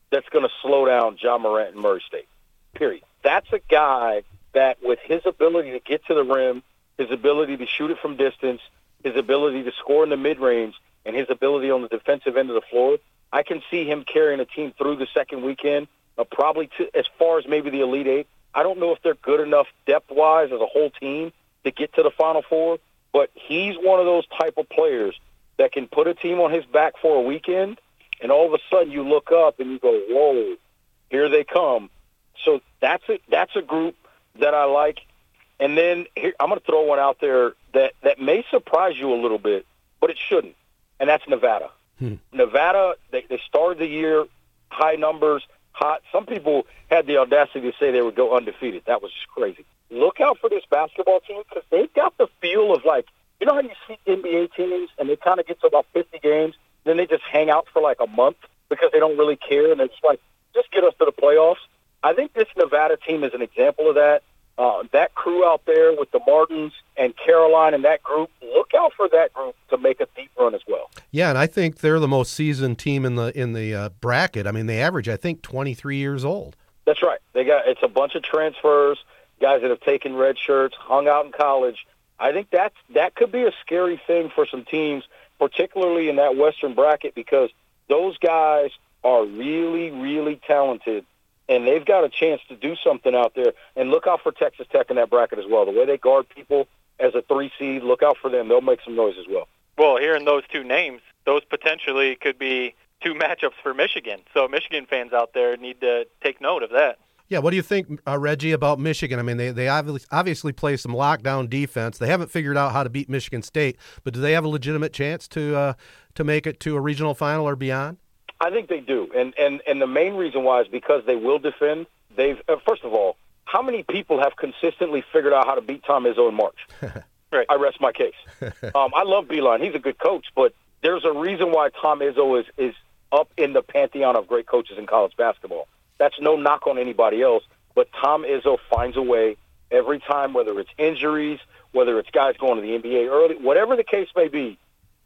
that's going to slow down Ja Morant and Murray State. Period. That's a guy that with his ability to get to the rim, his ability to shoot it from distance, his ability to score in the mid range, and his ability on the defensive end of the floor, I can see him carrying a team through the second weekend, uh, probably to, as far as maybe the Elite Eight. I don't know if they're good enough depth wise as a whole team to get to the Final Four, but he's one of those type of players that can put a team on his back for a weekend, and all of a sudden you look up and you go, "Whoa, here they come!" So that's a that's a group that I like. And then here, I'm going to throw one out there that, that may surprise you a little bit, but it shouldn't. And that's Nevada. Hmm. Nevada, they, they started the year high numbers, hot. Some people had the audacity to say they would go undefeated. That was just crazy. Look out for this basketball team because they've got the feel of like, you know how you see NBA teams and they kind of get to about 50 games, then they just hang out for like a month because because they don't really care and it's like just get us to the playoffs. I think this Nevada team is an example of that. Uh, that crew out there with the Martins and Caroline and that group, look out for that group to make a deep run as well. Yeah, and I think they're the most seasoned team in the in the uh, bracket. I mean, they average, I think, 23 years old. That's right. They got it's a bunch of transfers, guys that have taken red shirts, hung out in college. I think that's that could be a scary thing for some teams, particularly in that Western bracket, because those guys are really, really talented and they've got a chance to do something out there. And look out for Texas Tech in that bracket as well. The way they guard people as a three seed, look out for them. They'll make some noise as well. Well, hearing those two names, those potentially could be two matchups for Michigan. So Michigan fans out there need to take note of that. Yeah, what do you think, uh, Reggie, about Michigan? I mean, they, they obviously, obviously play some lockdown defense. They haven't figured out how to beat Michigan State, but do they have a legitimate chance to uh, to make it to a regional final or beyond? I think they do, and and and the main reason why is because they will defend. They've uh, first of all, how many people have consistently figured out how to beat Tom Izzo in March? right. I rest my case. um, I love Beilein; he's a good coach, but there's a reason why Tom Izzo is is up in the pantheon of great coaches in college basketball. That's no knock on anybody else, but Tom Izzo finds a way every time, whether it's injuries, whether it's guys going to the NBA early, whatever the case may be.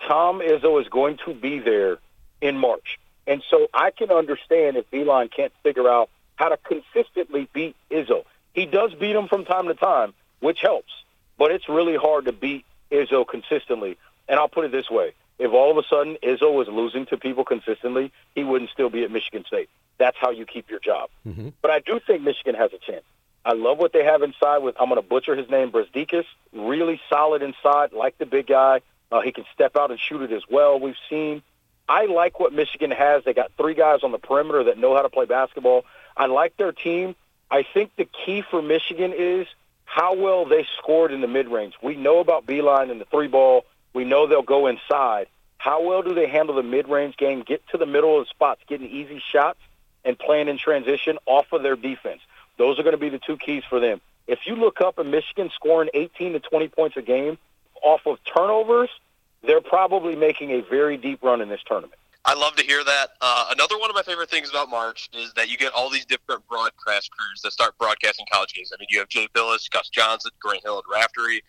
Tom Izzo is going to be there in March. And so I can understand if Beilein can't figure out how to consistently beat Izzo. He does beat him from time to time, which helps, but it's really hard to beat Izzo consistently. And I'll put it this way. If all of a sudden Izzo was losing to people consistently, he wouldn't still be at Michigan State. That's how you keep your job. Mm-hmm. But I do think Michigan has a chance. I love what they have inside with, I'm going to butcher his name, Brazdeikis. Really solid inside, like the big guy. Uh, he can step out and shoot it as well. We've seen I like what Michigan has. They got three guys on the perimeter that know how to play basketball. I like their team. I think the key for Michigan is how well they scored in the mid-range. We know about Beilein and the three ball. We know they'll go inside. How well do they handle the mid-range game, get to the middle of the spots, getting easy shots, and playing in transition off of their defense? Those are going to be the two keys for them. If you look up at Michigan scoring 18 to 20 points a game off of turnovers – they're probably making a very deep run in this tournament. I love to hear that. Uh, another one of my favorite things about March is that you get all these different broadcast crews that start broadcasting college games. I mean, you have Jay Bilas, Gus Johnson, Grant Hill at Raftery,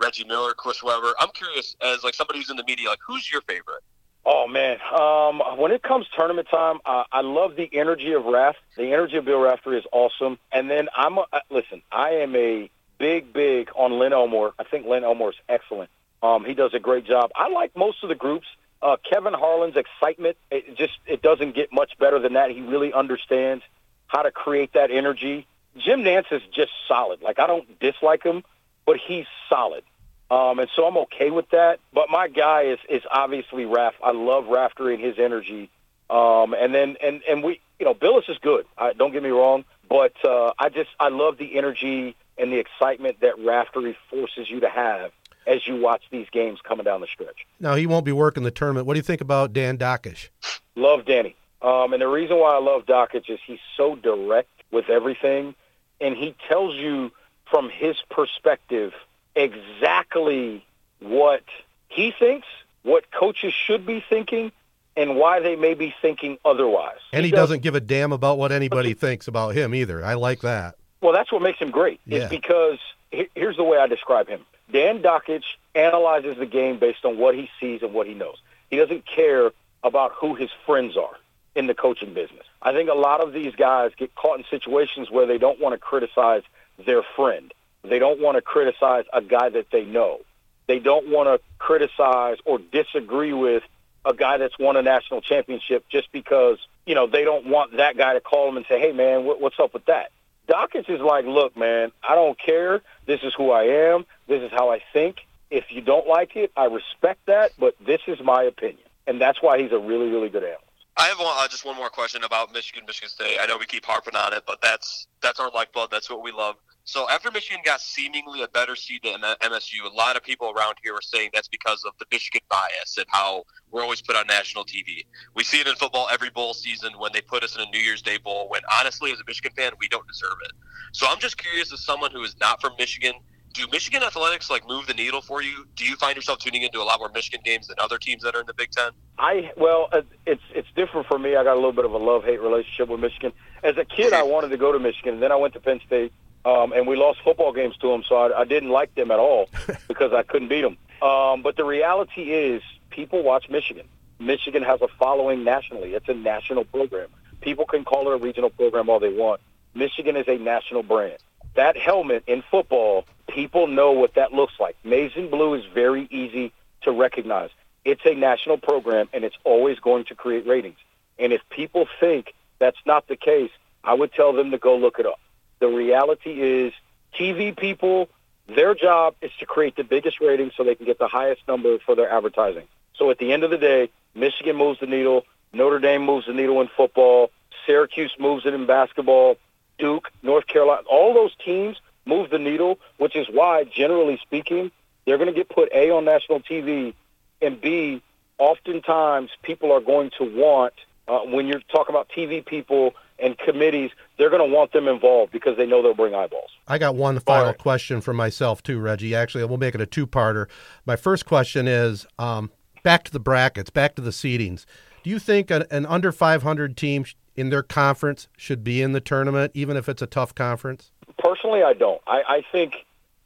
Reggie Miller, Chris Webber. I'm curious, as like somebody who's in the media, like who's your favorite? Oh man, um, when it comes tournament time, uh, I love the energy of Raf. The energy of Bill Raftery is awesome. And then I'm a, listen. I am a big, big on Len Elmore. I think Len Elmore is excellent. Um, he does a great job. I like most of the groups. Uh, Kevin Harlan's excitement, it just it doesn't get much better than that. He really understands how to create that energy. Jim Nantz is just solid. Like I don't dislike him, but he's solid. Um, and so I'm okay with that. But my guy is is obviously Raf. I love Raftery and his energy. Um, and then and and we, you know, Bilas is good. I, don't get me wrong, but uh, I just I love the energy and the excitement that Raftery forces you to have as you watch these games coming down the stretch. Now, he won't be working the tournament. What do you think about Dan Dakich? Love Danny. Um, and the reason why I love Dakich is he's so direct with everything, and he tells you from his perspective exactly what he thinks, what coaches should be thinking, and why they may be thinking otherwise. And he, he doesn't give a damn about what anybody thinks about him either. I like that. Well, that's what makes him great. Yeah. Is because here's the way I describe him. Dan Dakich analyzes the game based on what he sees and what he knows. He doesn't care about who his friends are in the coaching business. I think a lot of these guys get caught in situations where they don't want to criticize their friend. They don't want to criticize a guy that they know. They don't want to criticize or disagree with a guy that's won a national championship just because, you know, they don't want that guy to call them and say, hey, man, what's up with that? Dakich is like, look, man, I don't care. This is who I am. This is how I think. If you don't like it, I respect that, but this is my opinion. And that's why he's a really, really good analyst. I have one, uh, just one more question about Michigan, Michigan State. I know we keep harping on it, but that's that's our lifeblood. That's what we love. So after Michigan got seemingly a better seed than MSU, a lot of people around here are saying that's because of the Michigan bias and how we're always put on national TV. We see it in football every bowl season when they put us in a New Year's Day bowl. When honestly, as a Michigan fan, we don't deserve it. So I'm just curious, as someone who is not from Michigan do Michigan athletics like move the needle for you? Do you find yourself tuning into a lot more Michigan games than other teams that are in the Big Ten? I well, uh, it's it's different for me. I got a little bit of a love hate relationship with Michigan. As a kid, I wanted to go to Michigan, and then I went to Penn State, um, and we lost football games to them, so I, I didn't like them at all because I couldn't beat them. Um, but the reality is, people watch Michigan. Michigan has a following nationally. It's a national program. People can call it a regional program all they want. Michigan is a national brand. That helmet in football, people know what that looks like. Maize and blue is very easy to recognize. It's a national program, and it's always going to create ratings. And if people think that's not the case, I would tell them to go look it up. The reality is, TV people, their job is to create the biggest ratings so they can get the highest number for their advertising. So at the end of the day, Michigan moves the needle, Notre Dame moves the needle in football, Syracuse moves it in basketball, Duke, North Carolina, all those teams move the needle, which is why, generally speaking, they're going to get put A on national TV, and B, oftentimes people are going to want, uh, when you're talking about TV people and committees, they're going to want them involved because they know they'll bring eyeballs. I got one final right. question for myself, too, Reggie. Actually, we'll make it a two parter. My first question is um, back to the brackets, back to the seedings. Do you think an, an under 500 team in their conference should be in the tournament, even if it's a tough conference? Personally, I don't. I, I think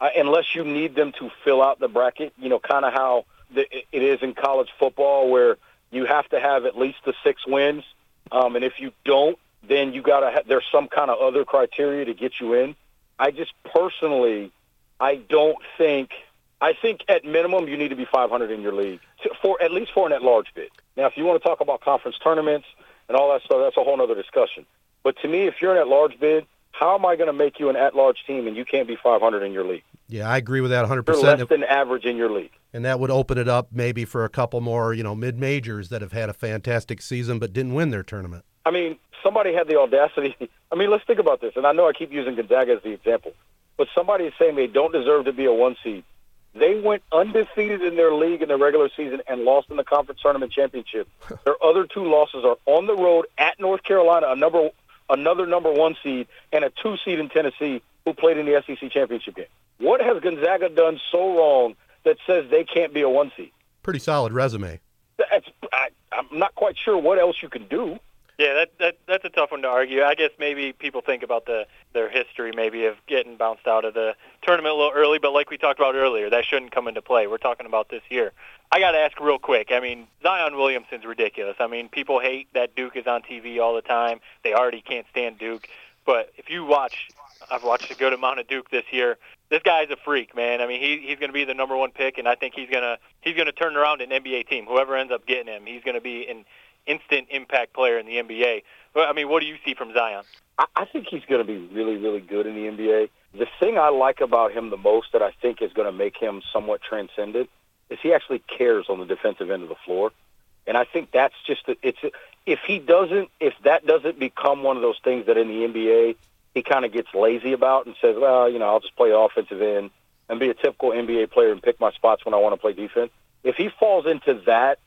uh, unless you need them to fill out the bracket, you know, kind of how the, it is in college football, where you have to have at least the six wins, um, and if you don't, then you got to. Ha- there's some kind of other criteria to get you in. I just personally, I don't think. I think at minimum you need to be 500 in your league for at least for an at-large bid. Now, if you want to talk about conference tournaments, and all that stuff, that's a whole other discussion. But to me, if you're an at-large bid, how am I going to make you an at-large team and you can't be 500 in your league? Yeah, I agree with that 100%. You're less than average in your league. And that would open it up maybe for a couple more, you know, mid-majors that have had a fantastic season but didn't win their tournament. I mean, somebody had the audacity. I mean, let's think about this. And I know I keep using Gonzaga as the example, but somebody is saying they don't deserve to be a one seed. They went undefeated in their league in the regular season and lost in the conference tournament championship. their other two losses are on the road at North Carolina, a number another number one seed, and a two seed in Tennessee who played in the SEC championship game. What has Gonzaga done so wrong that says they can't be a one seed? Pretty solid resume. That's, I, I'm not quite sure what else you can do. Yeah, that that that's a tough one to argue. I guess maybe people think about the their history maybe of getting bounced out of the tournament a little early, but like we talked about earlier, that shouldn't come into play. We're talking about this year. I got to ask real quick. I mean, Zion Williamson's ridiculous. I mean, people hate that Duke is on TV all the time. They already can't stand Duke. But if you watch, I've watched a good amount of Duke this year. This guy's a freak, man. I mean, he he's going to be the number one pick, and I think he's gonna he's gonna turn around an NBA team. Whoever ends up getting him, he's going to be in instant impact player in the NBA. I mean, what do you see from Zion? I think he's going to be really, really good in the NBA. The thing I like about him the most that I think is going to make him somewhat transcendent is he actually cares on the defensive end of the floor. And I think that's just it's if he doesn't if that doesn't become one of those things that in the NBA he kind of gets lazy about and says, well, you know, I'll just play offensive end and be a typical NBA player and pick my spots when I want to play defense. If he falls into that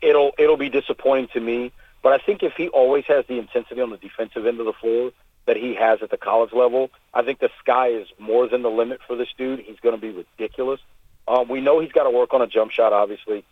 it'll it'll be disappointing to me. But I think if he always has the intensity on the defensive end of the floor that he has at the college level, I think the sky is more than the limit for this dude. He's going to be ridiculous. Um, we know he's got to work on a jump shot, obviously.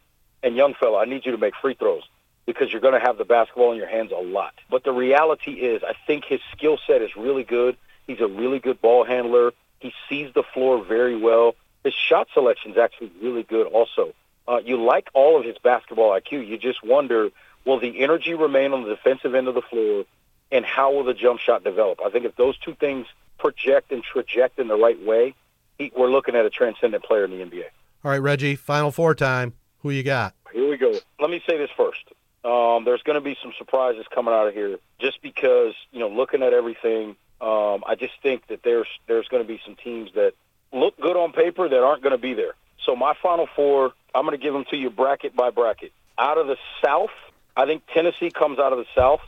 And young fella, I need you to make free throws because you're going to have the basketball in your hands a lot. But the reality is, I think his skill set is really good. He's a really good ball handler. He sees the floor very well. His shot selection is actually really good also. Uh, you like all of his basketball IQ. You just wonder, will the energy remain on the defensive end of the floor, and how will the jump shot develop? I think if those two things project and traject in the right way, he, we're looking at a transcendent player in the NBA. All right, Reggie, Final Four time. Who you got? Here we go. Let me say this first. Um, there's going to be some surprises coming out of here, just because you know, looking at everything, um, I just think that there's there's going to be some teams that look good on paper that aren't going to be there. So my Final Four I'm going to give them to you bracket by bracket. Out of the South, I think Tennessee comes out of the South.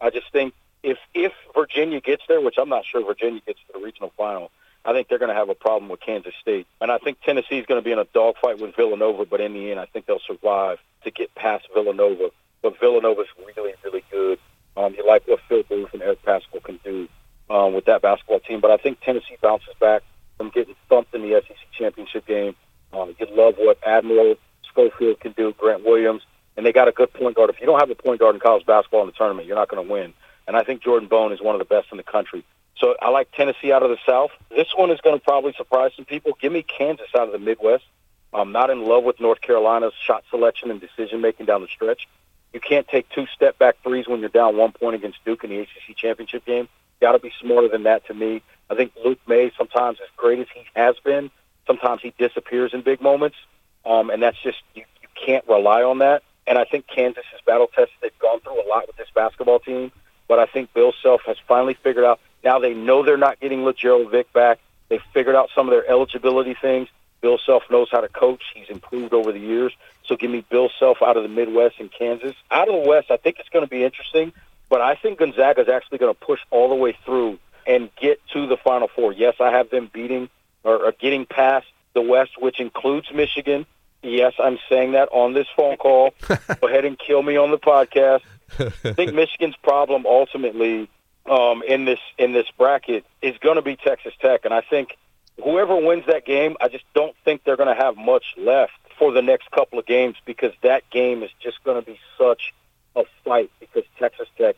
I just think if if Virginia gets there, which I'm not sure Virginia gets to the regional final, I think they're going to have a problem with Kansas State. And I think Tennessee is going to be in a dogfight with Villanova, but in the end, I think they'll survive to get past Villanova. But Villanova's really, really good. Um, you like what Phil Booth and Eric Paschall can do um, with that basketball team. But I think Tennessee bounces back. from getting thumped in the SEC championship game. Um, you love what Admiral Schofield can do, Grant Williams, and they got a good point guard. If you don't have a point guard in college basketball in the tournament, you're not going to win. And I think Jordan Bone is one of the best in the country. So I like Tennessee out of the South. This one is going to probably surprise some people. Give me Kansas out of the Midwest. I'm not in love with North Carolina's shot selection and decision making down the stretch. You can't take two step back threes when you're down one point against Duke in the ACC championship game. Got to be smarter than that to me. I think Luke Maye, sometimes as great as he has been, sometimes he disappears in big moments, um, and that's just you, you can't rely on that. And I think Kansas is battle tested. They've gone through a lot with this basketball team, but I think Bill Self has finally figured out. Now they know they're not getting Lagerald Vick back. They figured out some of their eligibility things. Bill Self knows how to coach. He's improved over the years. So give me Bill Self out of the Midwest and Kansas. Out of the West, I think it's going to be interesting, but I think Gonzaga is actually going to push all the way through and get to the Final Four. Yes, I have them beating or, or getting past the West, which includes Michigan. Yes, I'm saying that on this phone call. Go ahead and kill me on the podcast. I think Michigan's problem ultimately um, in this in this bracket is going to be Texas Tech, and I think whoever wins that game, I just don't think they're going to have much left for the next couple of games because that game is just going to be such a fight because Texas Tech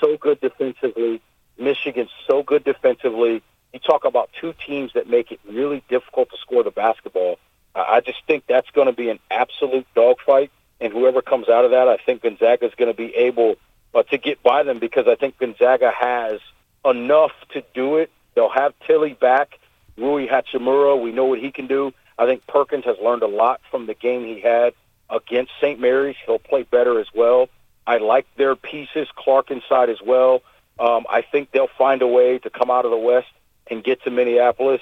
so good defensively, Michigan so good defensively. You talk about two teams that make it really difficult to score the basketball. I just think that's going to be an absolute dogfight, and whoever comes out of that, I think Gonzaga is going to be able uh, to get by them because I think Gonzaga has enough to do it. They'll have Tillie back. Rui Hachimura, we know what he can do. I think Perkins has learned a lot from the game he had against St. Mary's. He'll play better as well. I like their pieces, Clarke inside as well. Um, I think they'll find a way to come out of the West and get to Minneapolis.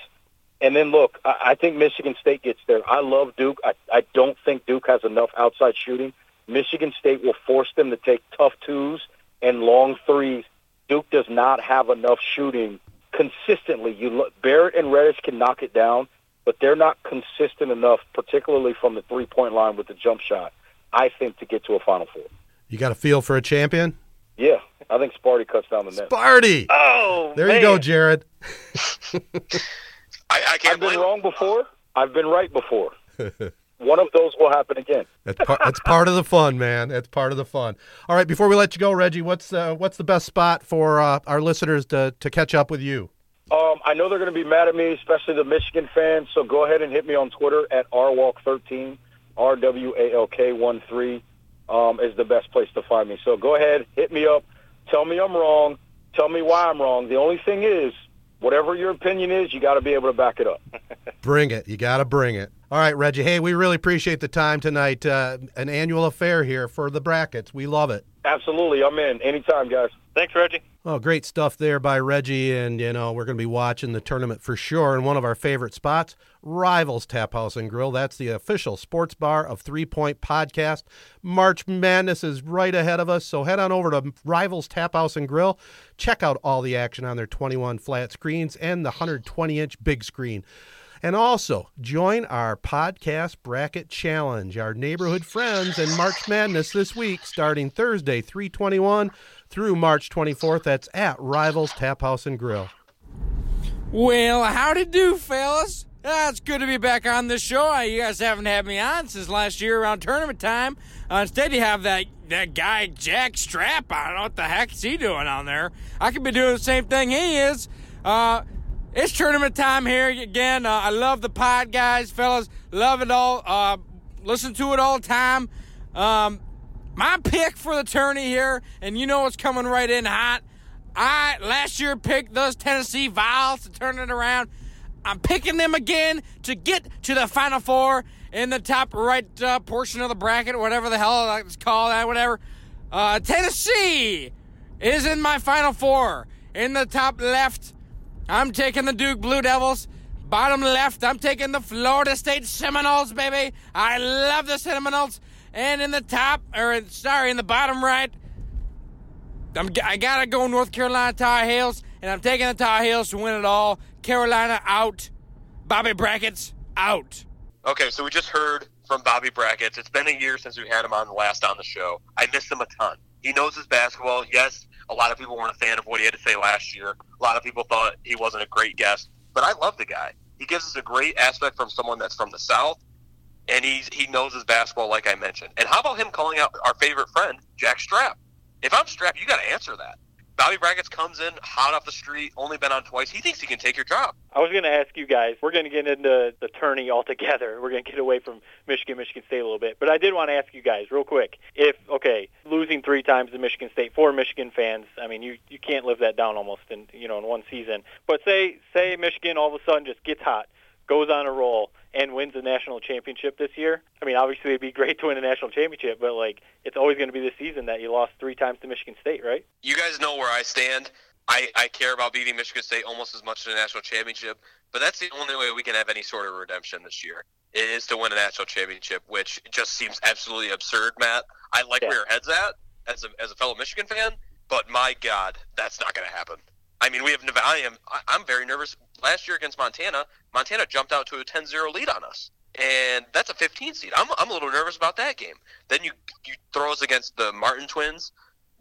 And then look, I, I think Michigan State gets there. I love Duke. I, I don't think Duke has enough outside shooting. Michigan State will force them to take tough twos and long threes. Duke does not have enough shooting consistently. You look, Barrett and Reddish can knock it down, but they're not consistent enough, particularly from the three point line with the jump shot. I think to get to a Final Four. You got a feel for a champion? Yeah, I think Sparty cuts down the net. Sparty. Oh, There man. you go, Jared. I, I can't I've been blame wrong before. I've been right before. One of those will happen again. That's part, that's part of the fun, man. That's part of the fun. All right, before we let you go, Reggie, what's uh, what's the best spot for uh, our listeners to, to catch up with you? Um, I know they're going to be mad at me, especially the Michigan fans. So go ahead and hit me on Twitter at rwalk13, R W A L K one three, um, is the best place to find me. So go ahead, hit me up, tell me I'm wrong, tell me why I'm wrong. The only thing is, whatever your opinion is, you got to be able to back it up. Bring it. You got to bring it. All right, Reggie. Hey, we really appreciate the time tonight. Uh, an annual affair here for the brackets. We love it. Absolutely, I'm in anytime, guys. Thanks, Reggie. Oh, great stuff there by Reggie. And, you know, we're going to be watching the tournament for sure. And one of our favorite spots, Rivals Tap House and Grill. That's the official sports bar of Three Point Podcast. March Madness is right ahead of us. So head on over to Rivals Tap House and Grill. Check out all the action on their 21 flat screens and the 120 inch big screen. And also join our podcast bracket challenge, our neighborhood friends and March Madness this week, starting Thursday, 321 through March 24th. That's at Rivals Tap House and Grill. Well, how howdy do, fellas. Ah, it's good to be back on the show. Uh, You guys haven't had me on since last year around tournament time. Uh, instead, you have that that guy Jack Strap. I don't know what the heck is he doing on there. I could be doing the same thing he is. Uh, it's tournament time here again. Uh, I love the pod, guys, fellas. Love it all. Uh, listen to it all time. Um, my pick for the tourney here, and you know what's coming right in hot. I last year picked those Tennessee Vols to turn it around. I'm picking them again to get to the Final Four in the top right uh, portion of the bracket, whatever the hell it's called, that whatever. Uh, Tennessee is in my Final Four. In the top left, I'm taking the Duke Blue Devils. Bottom left, I'm taking the Florida State Seminoles, baby. I love the Seminoles. And in the top, or sorry, in the bottom right, I'm, I gotta go North Carolina Tar Heels, and I'm taking the Tar Heels to win it all. Carolina out. Bobby Brackets out. Okay, so we just heard from Bobby Brackets. It's been a year since we had him on last on the show. I miss him a ton. He knows his basketball. Yes, a lot of people weren't a fan of what he had to say last year. A lot of people thought he wasn't a great guest, but I love the guy. He gives us a great aspect from someone that's from the South, and he's he knows his basketball, like I mentioned. And how about him calling out our favorite friend, Jack Strap? If I'm Strap, you got to answer that. Bobby Brackets comes in hot off the street, only been on twice. He thinks he can take your job. I was going to ask you guys. We're going to get into the tourney altogether. We're going to get away from Michigan, Michigan State a little bit. But I did want to ask you guys real quick. If okay, losing three times to Michigan State for Michigan fans, I mean, you you can't live that down almost in you know in one season. But say say Michigan all of a sudden just gets hot, goes on a roll, and wins the national championship this year. I mean, obviously it'd be great to win a national championship, but like it's always going to be the season that you lost three times to Michigan State, right? You guys know where I stand. I, I care about beating Michigan State almost as much as a national championship, but that's the only way we can have any sort of redemption this year. It is to win a national championship, which just seems absolutely absurd, Matt. I like Yeah. where your head's at as a, as a fellow Michigan fan, but my God, that's not going to happen. I mean, we have Nevada. I am. I'm very nervous. Last year against Montana, Montana jumped out to a 10-0 lead on us, and that's a 15 seed. I'm, I'm a little nervous about that game. Then you you throw us against the Martin twins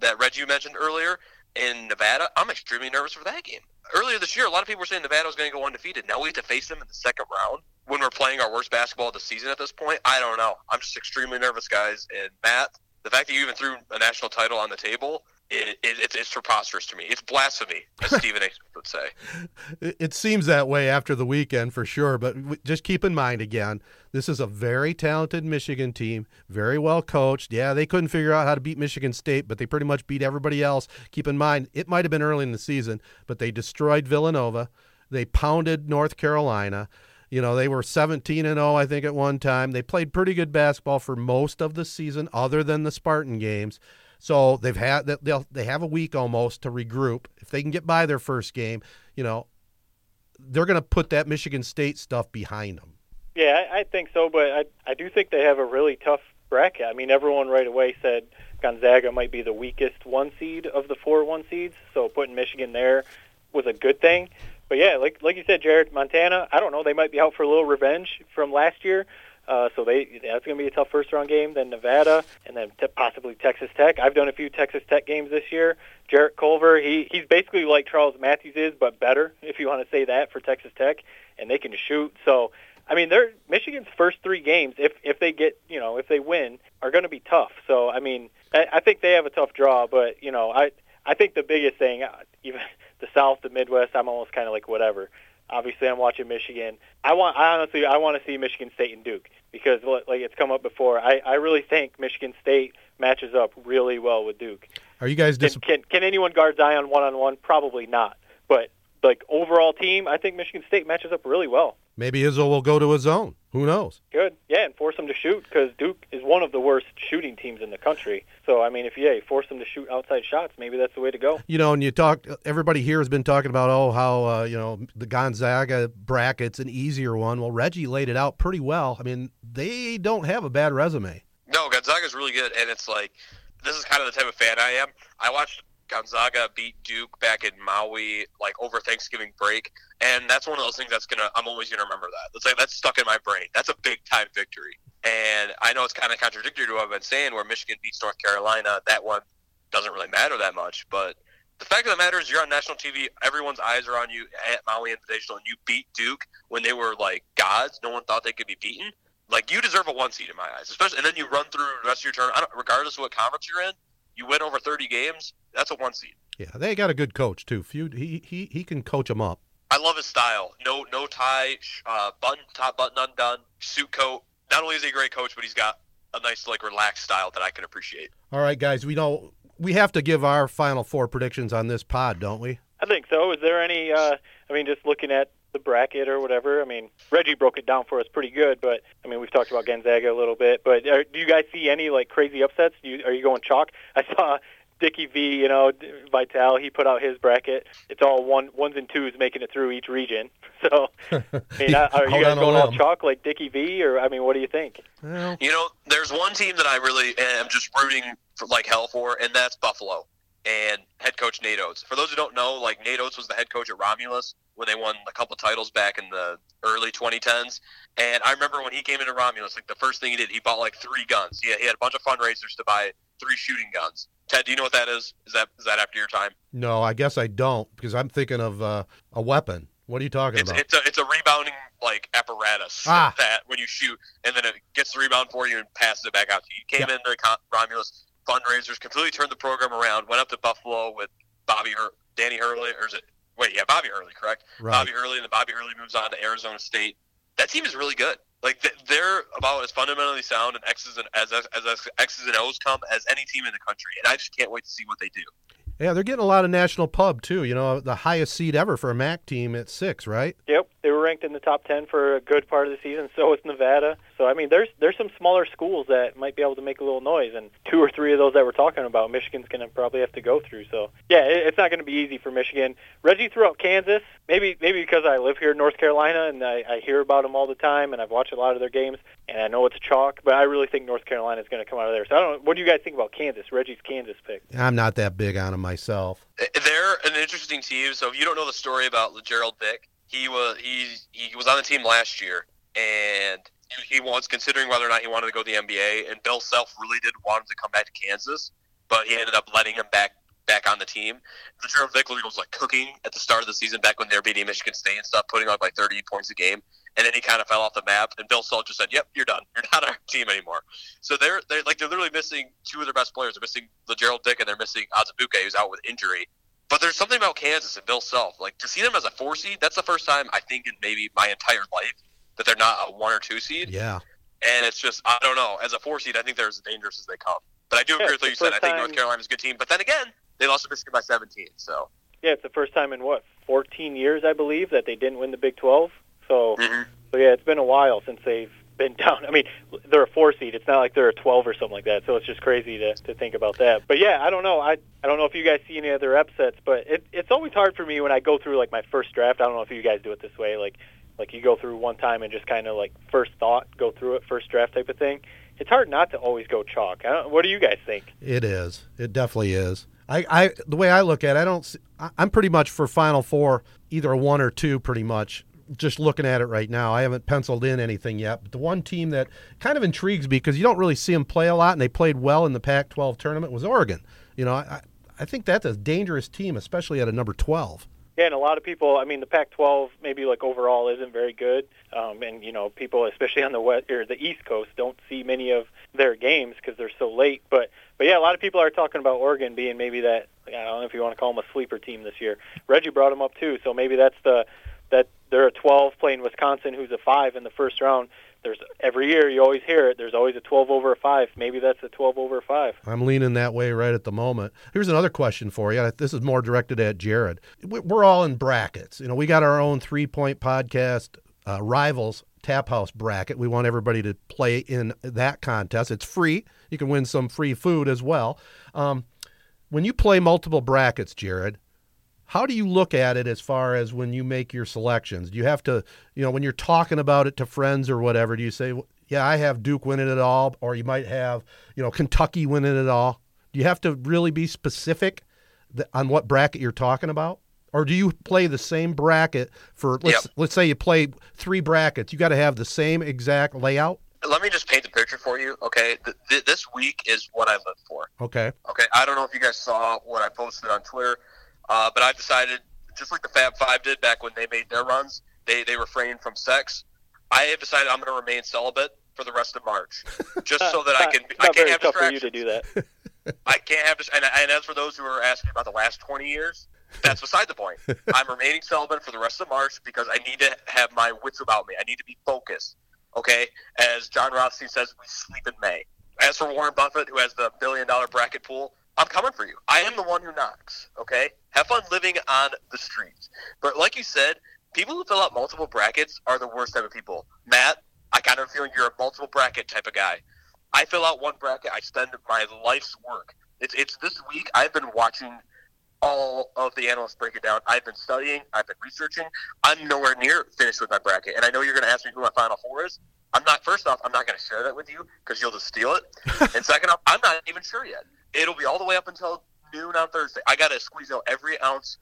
that Reggie mentioned earlier in Nevada. I'm extremely nervous for that game. Earlier this year, a lot of people were saying Nevada was going to go undefeated. Now we have to face them in the second round when we're playing our worst basketball of the season at this point. I don't know. I'm just extremely nervous, guys. And Matt, the fact that you even threw a national title on the table, it, it, it's, it's preposterous to me. It's blasphemy, as Stephen A. Would say. It, it seems that way after the weekend for sure, but just keep in mind again, this is a very talented Michigan team, very well coached. Yeah, they couldn't figure out how to beat Michigan State, but they pretty much beat everybody else. Keep in mind, it might have been early in the season, but they destroyed Villanova. They pounded North Carolina. You know, they were 17 and 0 I think at one time. They played pretty good basketball for most of the season other than the Spartan games. So they've had they'll they have a week almost to regroup. If they can get by their first game, you know, they're going to put that Michigan State stuff behind them. Yeah, I, I think so, but I I do think they have a really tough bracket. I mean, everyone right away said Gonzaga might be the weakest one seed of the four one seeds, so putting Michigan there was a good thing. But yeah, like like you said, Jared, Montana, I don't know, they might be out for a little revenge from last year. Uh, so they that's going to be a tough first round game. Then Nevada, and then t- possibly Texas Tech. I've done a few Texas Tech games this year. Jarrett Culver, he he's basically like Charles Matthews is, but better, if you want to say that for Texas Tech, and they can shoot. So I mean, they're Michigan's first three games, if if they get you know if they win, are going to be tough. So I mean, I, I think they have a tough draw, but you know, I I think the biggest thing, uh, even the South, the Midwest, I'm almost kind of like whatever. Obviously, I'm watching Michigan. I want, I honestly, I want to see Michigan State and Duke because, like it's come up before. I, I really think Michigan State matches up really well with Duke. Are you guys Can, dis- can can anyone guard Zion one on one? Probably not. But like overall team, I think Michigan State matches up really well. maybe Izzo will go to his zone. Who knows? Good, yeah, and force them to shoot because Duke is one of the worst shooting teams in the country. So I mean, if yeah, you force them to shoot outside shots, maybe that's the way to go. You know, and you talk. Everybody here has been talking about oh how uh, you know the Gonzaga bracket's an easier one. Well, Reggie laid it out pretty well. I mean, they don't have a bad resume. No, Gonzaga's really good, and it's like this is kind of the type of fan I am. I watched Gonzaga beat Duke back in Maui, like over Thanksgiving break, and that's one of those things that's gonna. I'm always gonna remember that. It's like that's stuck in my brain. That's a big time victory, and I know it's kind of contradictory to what I've been saying, where Michigan beats North Carolina. That one doesn't really matter that much, but the fact of the matter is, you're on national TV. Everyone's eyes are on you at Maui Invitational, and you beat Duke when they were like gods. No one thought they could be beaten. Like you deserve a one seed in my eyes, especially. And then you run through the rest of your turn, regardless of what conference you're in. You win over 30 games. That's a one seed. Yeah, they got a good coach too. Few, he he he can coach them up. I love his style. No no tie, uh, button top button undone, suit coat. Not only is he a great coach, but he's got a nice like relaxed style that I can appreciate. All right, guys, we know we have to give our final four predictions on this pod, don't we? I think so. Is there any? Uh, I mean, just looking at the bracket or whatever. I mean, Reggie broke it down for us pretty good, but I mean, we've talked about Gonzaga a little bit. But are, do you guys see any like crazy upsets? Do you, are you going chalk? I saw Dickie V, you know, Vitale. He put out his bracket. It's all one ones and twos making it through each region. So, I mean, are you guys on going all chalk like Dickie V, or I mean, what do you think? Well, You know, there's one team that I really am just rooting for like hell for, and that's Buffalo and head coach Nate Oates. For those who don't know, like Nate Oates was the head coach at Romulus when they won a couple titles back in the early 2010s. And I remember when he came into Romulus, like the first thing he did, he bought like three guns. He had, he had a bunch of fundraisers to buy three shooting guns. Ted, do you know what that is? Is that is that after your time? no, I guess I don't because I'm thinking of uh, a weapon. What are you talking It's about? it's a it's a rebounding like apparatus Ah. that when you shoot and then it gets the rebound for you and passes it back out to you. He came Yeah. in the Con- Romulus fundraisers, completely turned the program around. Went up to Buffalo with Bobby Hur- Danny Hurley, or is it? Wait, yeah, Bobby Hurley, correct? Right. Bobby Hurley, and then Bobby Hurley moves on to Arizona State. That team is really good. Like they're about as fundamentally sound and X's and as, as as X's and O's come as any team in the country, and I just can't wait to see what they do. Yeah, they're getting a lot of national pub too. You know, the highest seed ever for a MAC team at six, right? Yep, they were ranked in the top ten for a good part of the season. So was Nevada. So I mean, there's there's some smaller schools that might be able to make a little noise, and two or three of those that we're talking about, Michigan's going to probably have to go through. So yeah, it, it's not going to be easy for Michigan. Reggie threw out Kansas. Maybe maybe because I live here in North Carolina and I, I hear about them all the time, and I've watched a lot of their games, and I know it's chalk. But I really think North Carolina is going to come out of there. So I don't. know. What do you guys think about Kansas? Reggie's Kansas pick. I'm not that big on them myself. They're an interesting team. So if you don't know the story about Gerald Vick, he was he he was on the team last year, and he was considering whether or not he wanted to go to the NBA. And Bill Self really did want him to come back to Kansas, but he ended up letting him back back on the team. Gerald Vick was like cooking at the start of the season back when they were beating Michigan State and stuff, putting up like 30 points a game. And then he kind of fell off the map. And Bill Self just said, "Yep, you're done. You're not our team anymore." So they're they're like they're literally missing two of their best players. They're missing LaGerald Vick and they're missing Azubuike, who's out with injury. But there's something about Kansas and Bill Self. Like to see them as a four seed, that's the first time I think in maybe my entire life that they're not a one or two seed. Yeah. And it's just I don't know. As a four seed, I think they're as dangerous as they come. But I do agree it's with what you the said. I think time- North Carolina's a good team. But then again, they lost to Michigan by 17. So Yeah, it's the first time in what 14 years, I believe, that they didn't win the Big 12. So, Mhm. so yeah, it's been a while since they've been down. I mean, they're a four seed. It's not like they're a 12 or something like that. So it's just crazy to to think about that. But yeah, I don't know. I I don't know if you guys see any other upsets, but it it's always hard for me when I go through like my first draft. I don't know if you guys do it this way, like like you go through one time and just kind of like first thought, go through it, first draft type of thing. It's hard not to always go chalk. I don't, what do you guys think? It is. It definitely is. I, I the way I look at it, I don't. See, I'm pretty much for Final Four, either a one or two, pretty much. Just looking at it right now, I haven't penciled in anything yet. But the one team that kind of intrigues me because you don't really see them play a lot, and they played well in the Pac-12 tournament was Oregon. You know, I I think that's a dangerous team, especially at a number 12. Yeah, and a lot of people. I mean, the Pac-12 maybe like overall isn't very good, um, and you know, people especially on the west or the East Coast don't see many of their games because they're so late. But but yeah, a lot of people are talking about Oregon being maybe that. I don't know if you want to call them a sleeper team this year. Reggie brought them up too, so maybe that's the that they're a 12 playing Wisconsin, who's a five in the first round. There's every year you always hear it. There's always a 12 over a five. Maybe that's a 12 over a five. I'm leaning that way right at the moment. Here's another question for you. This is more directed at Jared. We- We're all in brackets. You know, we got our own three point podcast uh, rivals tap house bracket. We want everybody to play in that contest. It's free. You can win some free food as well. Um, when you play multiple brackets, Jared, how do you look at it as far as when you make your selections? Do you have to, you know, when you're talking about it to friends or whatever, do you say, yeah, I have Duke winning it all, or you might have, you know, Kentucky winning it all? Do you have to really be specific on what bracket you're talking about? Or do you play the same bracket for let's Yep. let's say you play three brackets, you got to have the same exact layout? let me just paint the picture for you. Okay, th- th- this week is what I live for. Okay. Okay, I don't know if you guys saw what I posted on Twitter, uh, but I decided, just like the Fab Five did back when they made their runs, they they refrained from sex. I have decided I'm going to remain celibate for the rest of March, just so that I can It's I not can't very have tough for you to do that. I can't have. And, and as for those who are asking about the last 20 years, that's beside the point. I'm remaining celibate for the rest of March because I need to have my wits about me. I need to be focused. Okay, as Jon Rothstein says, we sleep in May. As for Warren Buffett, who has the billion dollar bracket pool, I'm coming for you. I am the one who knocks. Okay, have fun living on the streets. But like you said, people who fill out multiple brackets are the worst type of people. Matt, I kind of feel you're a multiple bracket type of guy. I fill out one bracket. I spend my life's work. It's it's this week. I've been watching all of the analysts break it down. I've been studying. I've been researching. I'm nowhere near finished with my bracket, and I know you're going to ask me who my final four is. I'm not. First off, I'm not going to share that with you because you'll just steal it. and second off, I'm not even sure yet. It'll be all the way up until noon on Thursday. I got to squeeze out every ounce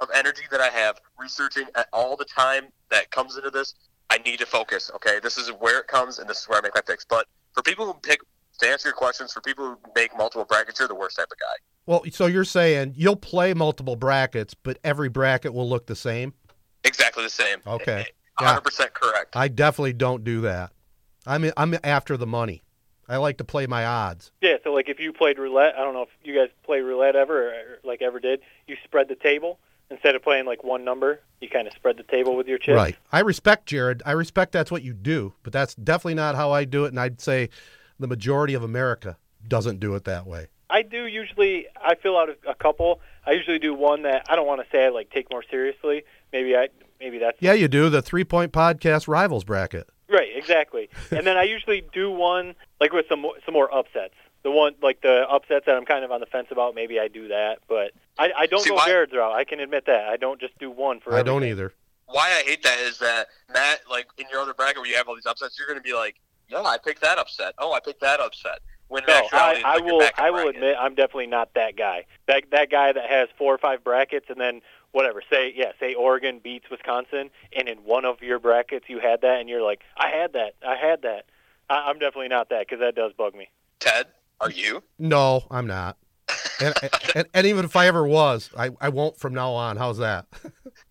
of energy that I have researching at all the time that comes into this. I need to focus. Okay, this is where it comes, and this is where I make my picks. But for people who pick to answer your questions, for people who make multiple brackets, you're the worst type of guy. Well, so you're saying you'll play multiple brackets, but every bracket will look the same? Exactly the same. Okay. Yeah. 100% correct. I definitely don't do that. I'm I'm after the money. I like to play my odds. Yeah, so like if you played roulette, I don't know if you guys play roulette ever or like ever did. You spread the table instead of playing like one number. You kind of spread the table with your chips. Right. I respect Jared. I respect that's what you do, but that's definitely not how I do it. And I'd say the majority of America doesn't do it that way. I do usually. I fill out a, a couple. I usually do one that I don't want to say I like take more seriously. Maybe I maybe that's Yeah, you do the three point podcast rivals bracket. Right exactly. and then I usually do one like with some more, some more upsets. The one like the upsets that I'm kind of on the fence about. Maybe I do that, but I, I don't See, go why- Jared's route. I can admit that. I don't just do one for. I don't either. Why I hate that is that Matt, like in your other bracket where you have all these upsets, you're going to be like, no, I picked that upset. Oh, I picked that upset." When in No, I, I like will. I will bracket. admit I'm definitely not that guy. That that guy that has four or five brackets and then whatever. Say yeah, say Oregon beats Wisconsin, and in one of your brackets you had that, and you're like, I had that. I had that. I, I'm definitely not that because that does bug me. Ted, are you? No, I'm not. And, and, and even if I ever was, I, I won't from now on. How's that?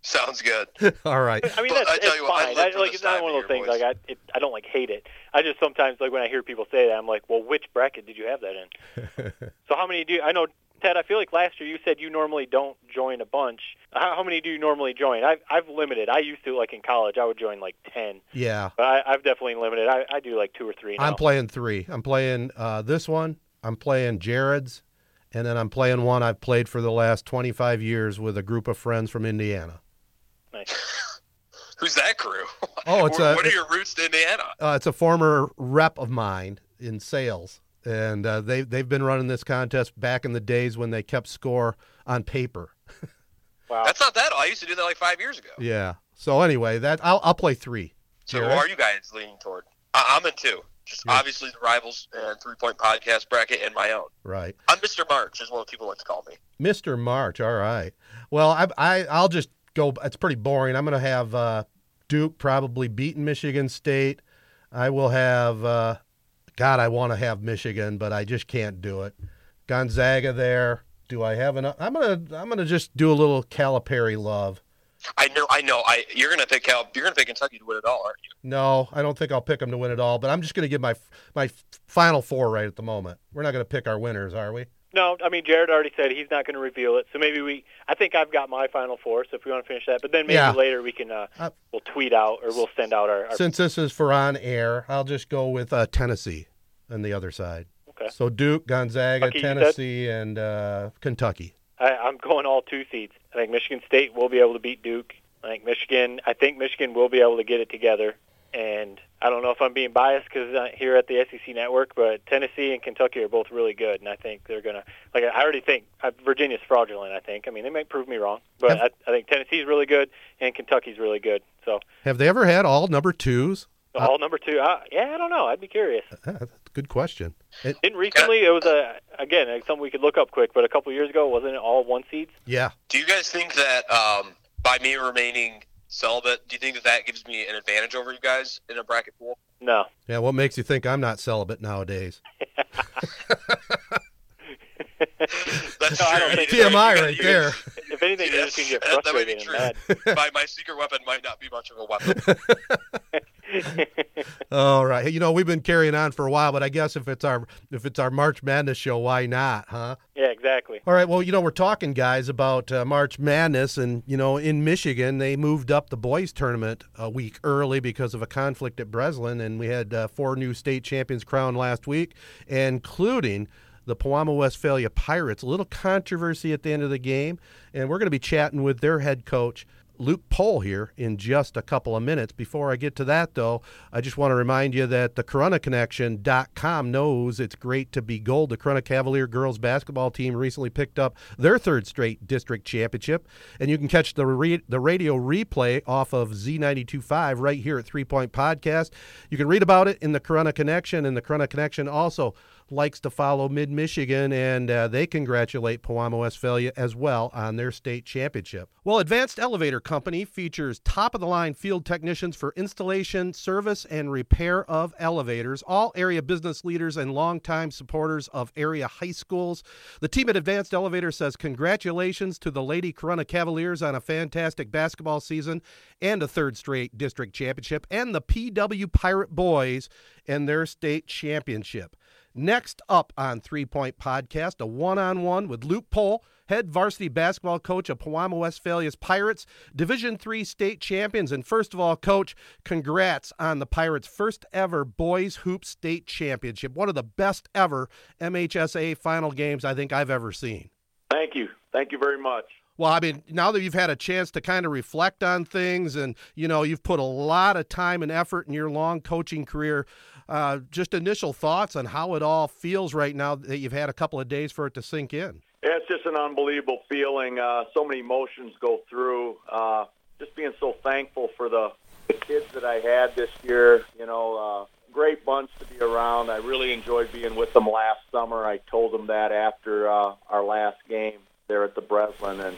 Sounds good. All right. I mean, But that's I tell it's you what, I fine. live I, like it's not one of of those year, things. Like I, it, I don't like hate it. I just sometimes like when I hear people say that, I'm like, well, which bracket did you have that in? so how many do you, I know? Ted, I feel like last year you said you normally don't join a bunch. How, how many do you normally join? I've I've limited. I used to like in college. I would join like ten. Yeah. But I, I've definitely limited. I, I do like two or three now. I'm playing three. I'm playing uh, this one. I'm playing Jared's, and then I'm playing one I've played for the last 25 years with a group of friends from Indiana. nice. Who's that crew? Oh, it's what, a- what are your roots to Indiana? Uh, it's a former rep of mine in sales, and uh, they they've been running this contest back in the days when they kept score on paper. Wow. That's not that. Old. I used to do that like five years ago. Yeah. So anyway, that I'll I'll play three. So Jared? who are you guys leaning toward? I, I'm in two. Just Yeah. obviously the rivals and three point podcast bracket and my own. Right. I'm Mr. March, is what people like to call me. Mr. March. All right. Well, I, I I'll just go. It's pretty boring. I'm going to have uh, Duke probably beating Michigan State. I will have. Uh, God, I want to have Michigan, but I just can't do it. Gonzaga there. Do I have enough? I'm gonna I'm gonna just do a little Calipari love. I know, I know. I you're gonna pick Cal. You're gonna pick Kentucky to win it all, aren't you? No, I don't think I'll pick them to win it all, but I'm just going to give my my final four right at the moment. We're not going to pick our winners, are we? No, I mean Jared already said he's not going to reveal it. So maybe we. I think I've got my final four. So if we want to finish that, but then maybe Yeah. later we can. Uh, Uh, we'll tweet out or we'll send out our. our Since this is for on air, I'll just go with uh, Tennessee on the other side. okay. So Duke, Gonzaga, Kentucky. Tennessee, and uh, Kentucky. I, I'm going all two seeds. I think Michigan State will be able to beat Duke. I think Michigan. I think Michigan will be able to get it together. And I don't know if I'm being biased because uh, here at the SEC Network, but Tennessee and Kentucky are both really good, and I think they're gonna. Like I already think uh, Virginia's fraudulent. I think. I mean, they might prove me wrong, but I, I think Tennessee's really good and Kentucky's really good. So Have they ever had all number twos? all number two. Uh, yeah, I don't know. I'd be curious. That's a good question. It, Didn't recently it was a again it's something we could look up quick, but a couple years ago wasn't it all one seeds? yeah. Do you guys think that um, by me remaining celibate, do you think that that gives me an advantage over you guys in a bracket pool? No. Yeah. What makes you think I'm not celibate nowadays? That's No, true. don't think You you right you there. If anything, you're just gonna get That- that might be frustrated and true. mad. my, my secret weapon might not be much of a weapon. All right. You know, we've been carrying on for a while, but I guess if it's our if it's our March Madness show, why not, huh? yeah, exactly. All right. Well, you know, we're talking, guys, about uh, March Madness, and you know, in Michigan, they moved up the boys' tournament a week early because of a conflict at Breslin, and we had uh, four new state champions crowned last week, including the Pewamo Westphalia Pirates. A little controversy at the end of the game, and we're going to be chatting with their head coach. Luke Pohl here in just a couple of minutes. Before I get to that, though, I just want to remind you that the CorunnaConnection.com knows it's great to be gold. The Corunna Cavalier girls basketball team recently picked up their third straight district championship, and you can catch the re- the radio replay off of Z92.5 right here at Three Point Podcast. You can read about it in the Corunna Connection, and the Corunna Connection also likes to follow Mid Michigan, and uh, they congratulate Pewamo Westphalia as well on their state championship. Well, Advanced Elevator Company features top of the line field technicians for installation, service, and repair of elevators, all area business leaders and longtime supporters of area high schools. The team at Advanced Elevator says congratulations to the Lady Corunna Cavaliers on a fantastic basketball season and a third straight district championship, and the PW Pirate Boys and their state championship. Next up on Three Point Podcast, a one on one with Luke Pohl, head varsity basketball coach of Pewamo Westphalia's Pirates, Division Three state champions. And first of all, coach, congrats on the Pirates' first ever boys hoop state championship. One of the best ever MHSA final games I think I've ever seen. Thank you. Thank you very much. Well, I mean, now that you've had a chance to kind of reflect on things and, you know, you've put a lot of time and effort in your long coaching career, uh, just initial thoughts on how it all feels right now that you've had a couple of days for it to sink in. Yeah, it's just an unbelievable feeling. Uh, so many emotions go through. Uh, just being so thankful for the, the kids that I had this year. You know, uh, great bunch to be around. I really enjoyed being with them last summer. I told them that after uh, our last game there at the Breslin, and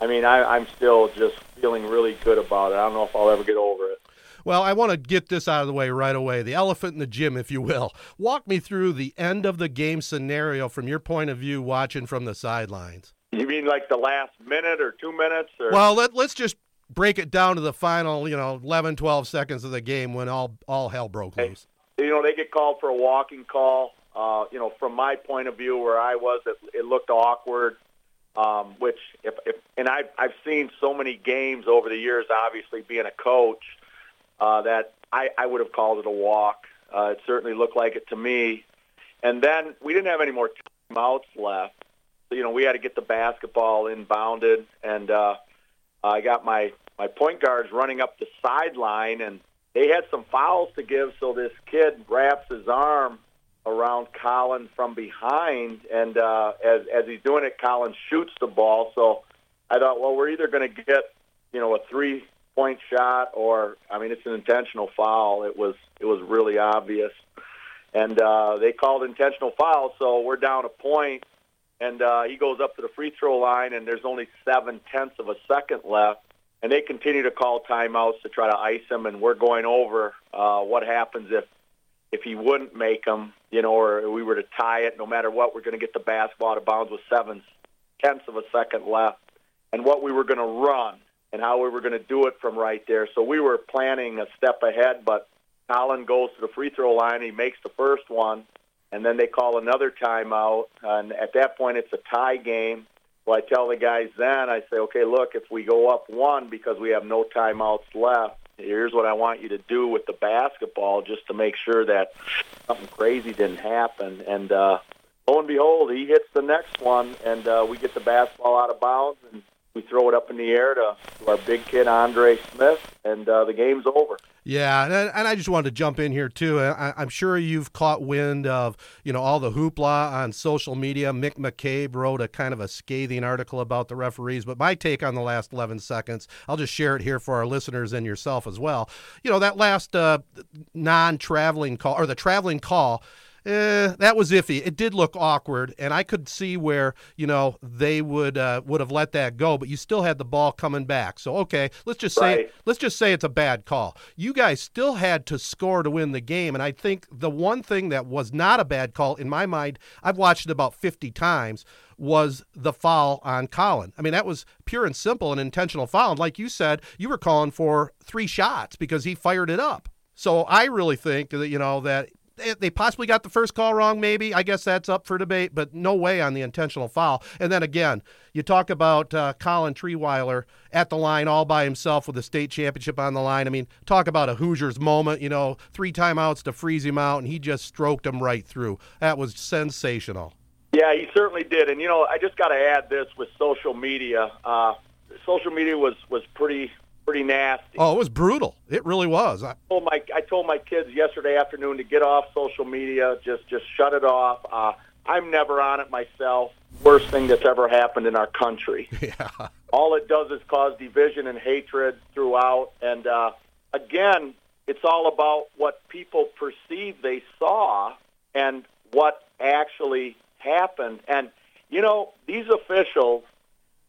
I mean, I, I'm still just feeling really good about it. I don't know if I'll ever get over it. Well, I want to get this out of the way right away. The elephant in the gym, if you will. Walk me through the end of the game scenario from your point of view, watching from the sidelines. You mean like the last minute or two minutes? Or? Well, let, let's just break it down to the final, you know, 11, 12 seconds of the game when all all hell broke loose. You know, they get called for a walking call. Uh, you know, from my point of view, where I was, it, it looked awkward. Um, which, if, if and I've I've seen so many games over the years, obviously being a coach, uh, that I, I would have called it a walk. Uh, it certainly looked like it to me. And then we didn't have any more timeouts left. So, you know, we had to get the basketball inbounded, and uh, I got my my point guards running up the sideline, and they had some fouls to give. So this kid wraps his arm around Colin from behind, and uh, as as he's doing it, Colin shoots the ball. So I thought, well, we're either going to get you know a three point shot or I mean it's an intentional foul. It was it was really obvious, and uh, they called intentional foul. So we're down a point, and uh, he goes up to the free throw line, and there's only seven tenths of a second left. And they continue to call timeouts to try to ice him, and we're going over uh, what happens if if he wouldn't make them, you know, or we were to tie it, no matter what, we're going to get the basketball out of bounds with seven tenths of a second left, and what we were going to run and how we were going to do it from right there. So we were planning a step ahead, but Colin goes to the free throw line. He makes the first one, and then they call another timeout. And at that point, it's a tie game. So I tell the guys then, I say, okay, look, if we go up one because we have no timeouts left, here's what I want you to do with the basketball just to make sure that something crazy didn't happen. And uh, lo and behold, he hits the next one, and uh, we get the basketball out of bounds, and we throw it up in the air to, to our big kid Andre Smith, and uh, the game's over. Yeah, and, and I just wanted to jump in here too. I, I'm sure you've caught wind of you know all the hoopla on social media. Mick McCabe wrote a kind of a scathing article about the referees, but my take on the last 11 seconds, I'll just share it here for our listeners and yourself as well. You know that last uh, non-traveling call or the traveling call eh, that was iffy. It did look awkward, and I could see where you know they would uh, would have let that go, but you still had the ball coming back. So okay, let's just say Right. let's just say it's a bad call. You guys still had to score to win the game, and I think the one thing that was not a bad call in my mind, I've watched it about fifty times. Was the foul on Colin? I mean, that was pure and simple an intentional foul. And like you said, you were calling for three shots because he fired it up. So I really think that you know that they- possibly got the first call wrong. Maybe I guess that's up for debate, but no way on the intentional foul. And then again, you talk about uh, Colin Trierweiler at the line all by himself with the state championship on the line. I mean, talk about a Hoosiers moment. You know, three timeouts to freeze him out, and he just stroked him right through. That was sensational. Yeah, he certainly did. And you know, I just got to add this with social media. Uh, social media was was pretty pretty nasty. Oh, it was brutal. It really was. I, told my I told my kids yesterday afternoon to get off social media. Just just shut it off. Uh, I'm never on it myself. Worst thing that's ever happened in our country. yeah. All it does is cause division and hatred throughout. And uh, again, it's all about what people perceive they saw and what actually happened. And, you know, these officials,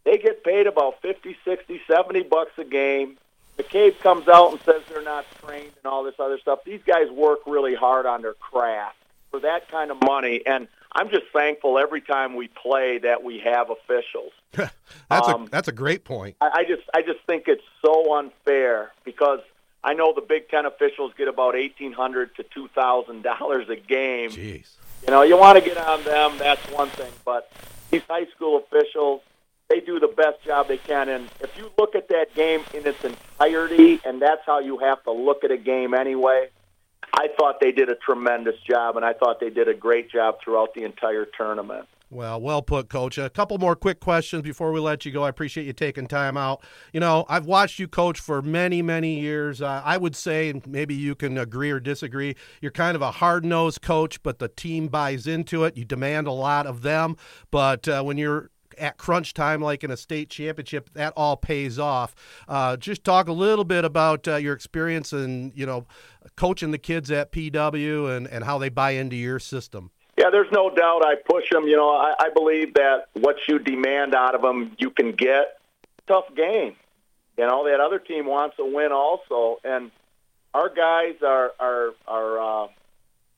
they get paid about 50, 60, 70 bucks a game. McCabe comes out and says they're not trained and all this other stuff. These guys work really hard on their craft for that kind of money. And I'm just thankful every time we play that we have officials. that's Um, a that's a great point. I, I just I just think it's so unfair because I know the Big Ten officials get about eighteen hundred to two thousand dollars a game. Jeez. You know, you want to get on them, that's one thing, but these high school officials, they do the best job they can. And if you look at that game in its entirety, and that's how you have to look at a game anyway, I thought they did a tremendous job, and I thought they did a great job throughout the entire tournament. Well, well put, Coach. A couple more quick questions before we let you go. I appreciate you taking time out. You know, I've watched you coach for many, many years. Uh, I would say, and maybe you can agree or disagree, you're kind of a hard nosed coach, but the team buys into it. You demand a lot of them. But uh, when you're at crunch time, like in a state championship, that all pays off. Uh, just talk a little bit about uh, your experience and, you know, coaching the kids at PW and, and how they buy into your system. Yeah, there's no doubt I push them. You know, I, I believe that what you demand out of them, you can get. Tough game. You know, that other team wants a win also, and our guys are are are uh,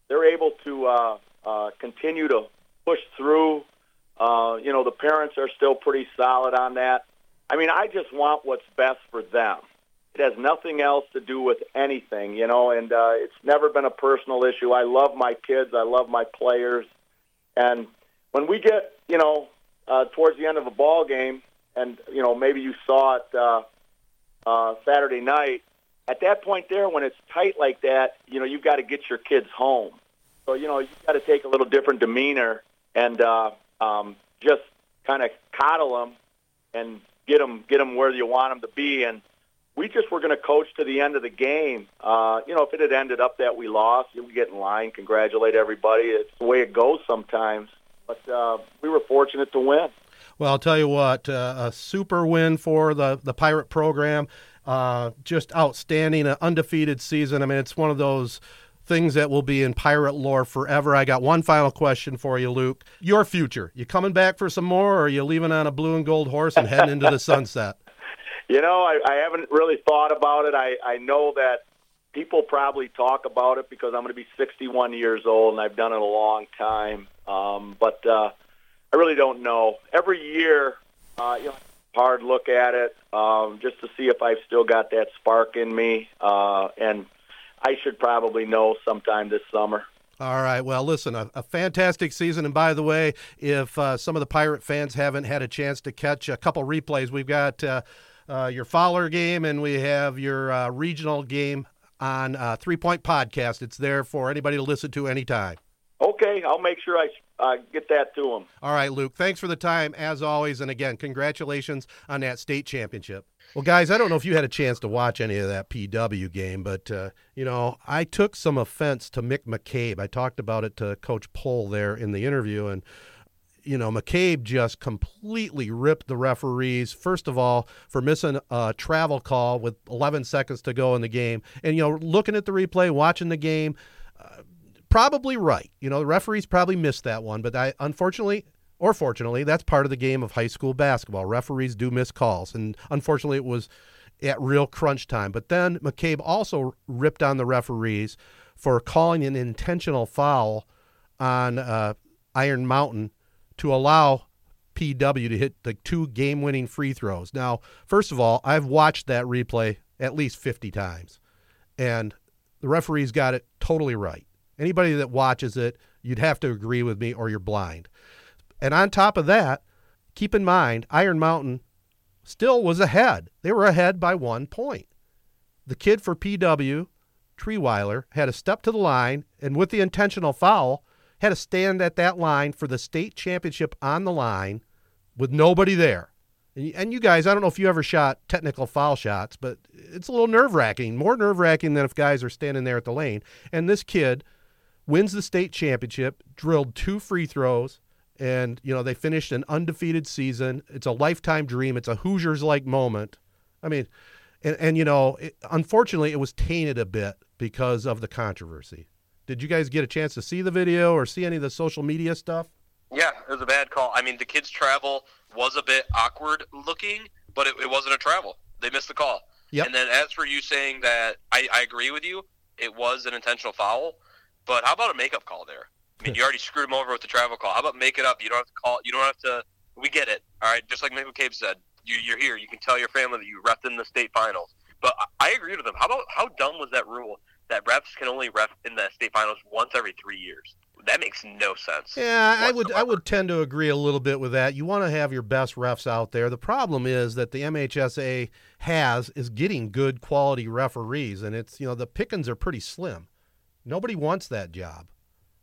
they're able to uh, uh, continue to push through. Uh, you know, the parents are still pretty solid on that. I mean, I just want what's best for them. It has nothing else to do with anything, you know, and uh, it's never been a personal issue. I love my kids. I love my players. And when we get, you know, uh, towards the end of a ball game, and, you know, maybe you saw it uh, uh, Saturday night, at that point there, when it's tight like that, you know, you've got to get your kids home. So, you know, you've got to take a little different demeanor and uh, um, just kind of coddle them and get them, get them where you want them to be. And, we just were going to coach to the end of the game. Uh, you know, if it had ended up that we lost, we get in line, congratulate everybody. It's the way it goes sometimes. But uh, we were fortunate to win. Well, I'll tell you what, uh, a super win for the, the Pirate program. Uh, just outstanding, an undefeated season. I mean, it's one of those things that will be in pirate lore forever. I got one final question for you, Luke. Your future. You coming back for some more, or are you leaving on a blue and gold horse and heading into the sunset? You know, I, I haven't really thought about it. I, I know that people probably talk about it because I'm going to be 61 years old and I've done it a long time. Um, but uh, I really don't know. Every year, uh, you know, hard look at it um, just to see if I've still got that spark in me. Uh, and I should probably know sometime this summer. All right. Well, listen, a, a, fantastic season. And by the way, if uh, some of the Pirate fans haven't had a chance to catch a couple replays, we've got uh, uh, your Fowler game and we have your uh, regional game on uh, Three Point Podcast. It's there for anybody to listen to anytime. Okay, I'll make sure I uh, get that to them. All right, Luke. Thanks for the time as always, and again, congratulations on that state championship. Well, guys, I don't know if you had a chance to watch any of that PW game, but uh, you know, I took some offense to Mick McCabe. I talked about it to Coach Pohl there in the interview, and you know, McCabe just completely ripped the referees, first of all, for missing a travel call with 11 seconds to go in the game. And, you know, looking at the replay, watching the game, probably right. You know, the referees probably missed that one, but I, unfortunately, or fortunately, that's part of the game of high school basketball. Referees do miss calls. And unfortunately, it was at real crunch time. But then McCabe also ripped on the referees for calling an intentional foul on uh, Iron Mountain to allow PW to hit the two game winning free throws. Now, first of all, I've watched that replay at least 50 times, and the referees got it totally right. Anybody that watches it, you'd have to agree with me or you're blind. And on top of that, keep in mind, Iron Mountain still was ahead. They were ahead by one point. The kid for PW, Trierweiler, had a step to the line, and with the intentional foul, had to stand at that line for the state championship on the line with nobody there. And you guys, I don't know if you ever shot technical foul shots, but it's a little nerve wracking, more nerve wracking than if guys are standing there at the lane. And this kid wins the state championship, drilled two free throws, and you know they finished an undefeated season. It's a lifetime dream. It's a Hoosiers like moment. I mean, and, and you know, it, unfortunately, it was tainted a bit because of the controversy. Did you guys get a chance to see the video or see any of the social media stuff? Yeah, it was a bad call. I mean, the kids' travel was a bit awkward looking, but it, it wasn't a travel. They missed the call. Yep. And then as for you saying that, I, I agree with you. It was an intentional foul, but how about a makeup call there? I mean, you already screwed him over with the travel call. How about make it up? You don't have to call. You don't have to. We get it. All right. Just like Mick McCabe said, you, you're here. You can tell your family that you repped in the state finals. But I, I agree with them. How about how dumb was that rule that refs can only ref in the state finals once every three years? That makes no sense. Yeah, I would I would tend to agree a little bit with that. You want to have your best refs out there. The problem is that the MHSA has is getting good quality referees, and it's you know the pickings are pretty slim. Nobody wants that job.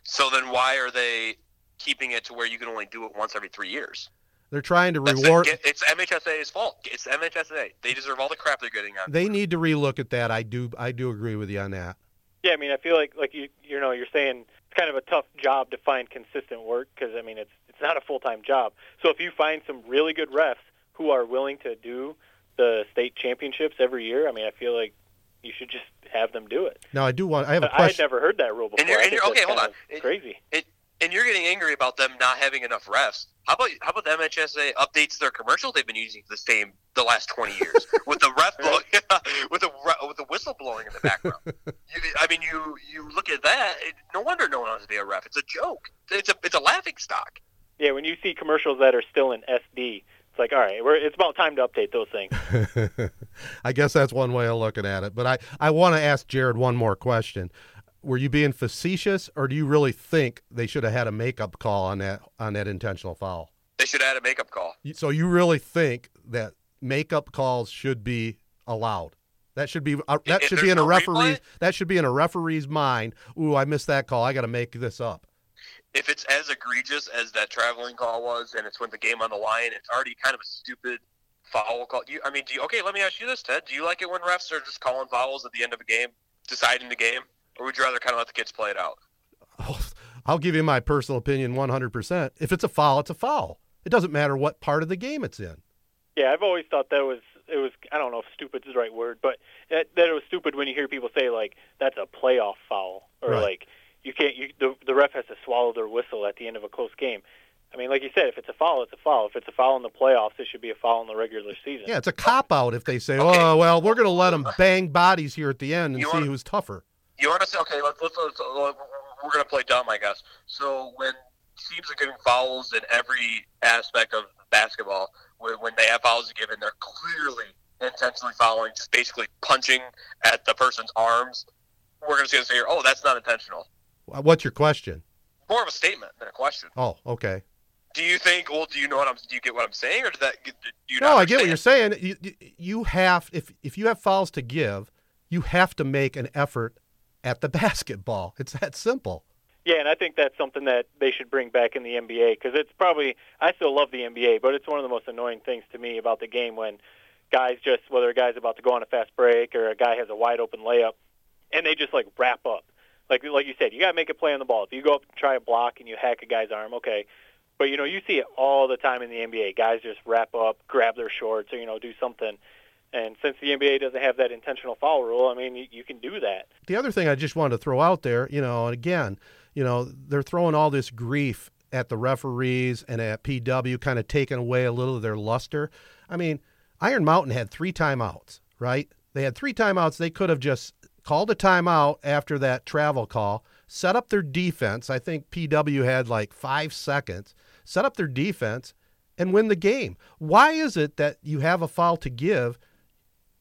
So then why are they keeping it to where you can only do it once every three years? They're trying to That's reward. it. It's MHSA's fault. It's MHSA. They deserve all the crap they're getting on. They need to relook at that. I do I do agree with you on that. Yeah, I mean, I feel like like you you know you're saying it's kind of a tough job to find consistent work because I mean it's it's not a full time job. So if you find some really good refs who are willing to do the state championships every year, I mean, I feel like you should just have them do it. Now I do want. I have a But I had never heard that rule before. And you're, and you're okay. Hold on. kind of Crazy. It, and you're getting angry about them not having enough refs. How about how about the MHSA updates their commercial they've been using for the same the last 20 years with the ref blow, with the with the whistle blowing in the background. you, I mean, you you look at that. It, no wonder no one wants to be a ref. It's a joke. It's a it's a laughing stock. Yeah, when you see commercials that are still in SD, it's like, all right, we're, it's about time to update those things. I guess that's one way of looking at it. But I, I want to ask Jared one more question. Were you being facetious, or do you really think they should have had a makeup call on that on that intentional foul? They should add a makeup call. So you really think that makeup calls should be allowed? That should be uh, that If should be in a no referee's replay? that should be in a referee's mind. Ooh, I missed that call. I got to make this up. If it's as egregious as that traveling call was, and it's with the game on the line, it's already kind of a stupid foul call. You, I mean, do you, okay? Let me ask you this, Ted. Do you like it when refs are just calling fouls at the end of a game, deciding the game, or would you rather kind of let the kids play it out? I'll give you my personal opinion 100%. If it's a foul, it's a foul. It doesn't matter what part of the game it's in. Yeah, I've always thought that was it was I don't know if stupid is the right word, but that, that it was stupid when you hear people say like that's a playoff foul or Right. like you can't you the the ref has to swallow their whistle at the end of a close game. I mean, like you said, if it's a foul, it's a foul. If it's a foul in the playoffs, it should be a foul in the regular season. Yeah, it's a cop out if they say, "Oh, well, we're going to let them bang bodies here at the end and You see wanna- who's tougher." You want to say, okay, let's, let's, let's, we're going to play dumb, I guess. So when teams are giving fouls in every aspect of basketball, when, when they have fouls given, they're clearly intentionally fouling, just basically punching at the person's arms. We're going to say, oh, that's not intentional. Uh, what's your question? More of a statement than a question. Oh, okay. Do you think? Well, do you know what I'm? Do you get what I'm saying, or does that? Do you No, I get what you're saying. You, you- you have if if you have fouls to give, you have to make an effort at the basketball. It's that simple. Yeah, and I think that's something that they should bring back in the NBA because it's probably I still love the NBA, but it's one of the most annoying things to me about the game when guys just whether a guy's about to go on a fast break or a guy has a wide open layup, and they just like wrap up. Like like you said, you got to make a play on the ball. If you go up and try a block and you hack a guy's arm, okay. But you know you see it all the time in the NBA. Guys just wrap up, grab their shorts, or you know do something. And since the NBA doesn't have that intentional foul rule, I mean you, you can do that. The other thing I just wanted to throw out there, you know, and again, you know, they're throwing all this grief at the referees and at PW, kind of taking away a little of their luster. I mean, Iron Mountain had three timeouts, right? They had three timeouts. They could have just called a timeout after that travel call, set up their defense. I think PW had like five seconds, set up their defense, and win the game. Why is it that you have a foul to give